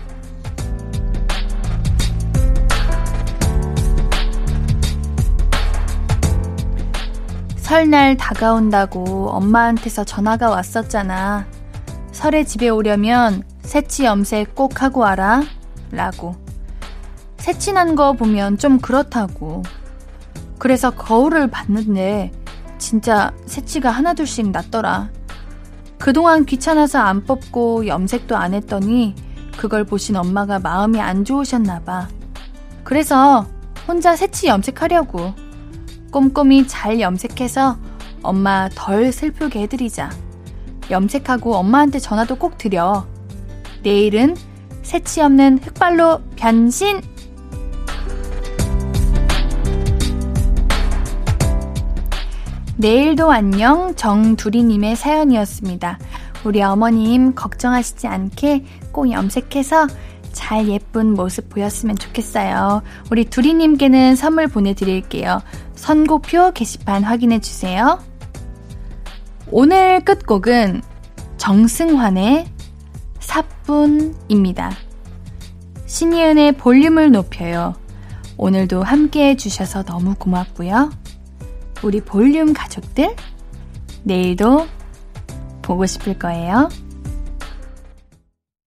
설날 다가온다고 엄마한테서 전화가 왔었잖아. 설에 집에 오려면 새치 염색 꼭 하고 와라. 라고. 새치난 거 보면 좀 그렇다고. 그래서 거울을 봤는데 진짜 새치가 하나둘씩 났더라. 그동안 귀찮아서 안 뽑고 염색도 안 했더니 그걸 보신 엄마가 마음이 안 좋으셨나 봐. 그래서 혼자 새치 염색하려고. 꼼꼼히 잘 염색해서 엄마 덜 슬프게 해드리자. 염색하고 엄마한테 전화도 꼭 드려. 내일은 새치 없는 흑발로 변신! 내일도 안녕 정두리님의 사연이었습니다. 우리 어머님 걱정하시지 않게 꼭 염색해서 잘 예쁜 모습 보였으면 좋겠어요. 우리 두리님께는 선물 보내드릴게요. 선고표 게시판 확인해 주세요. 오늘 끝곡은 정승환의 사뿐입니다. 신예은의 볼륨을 높여요. 오늘도 함께 해주셔서 너무 고맙고요. 우리 볼륨 가족들, 내일도 보고 싶을 거예요.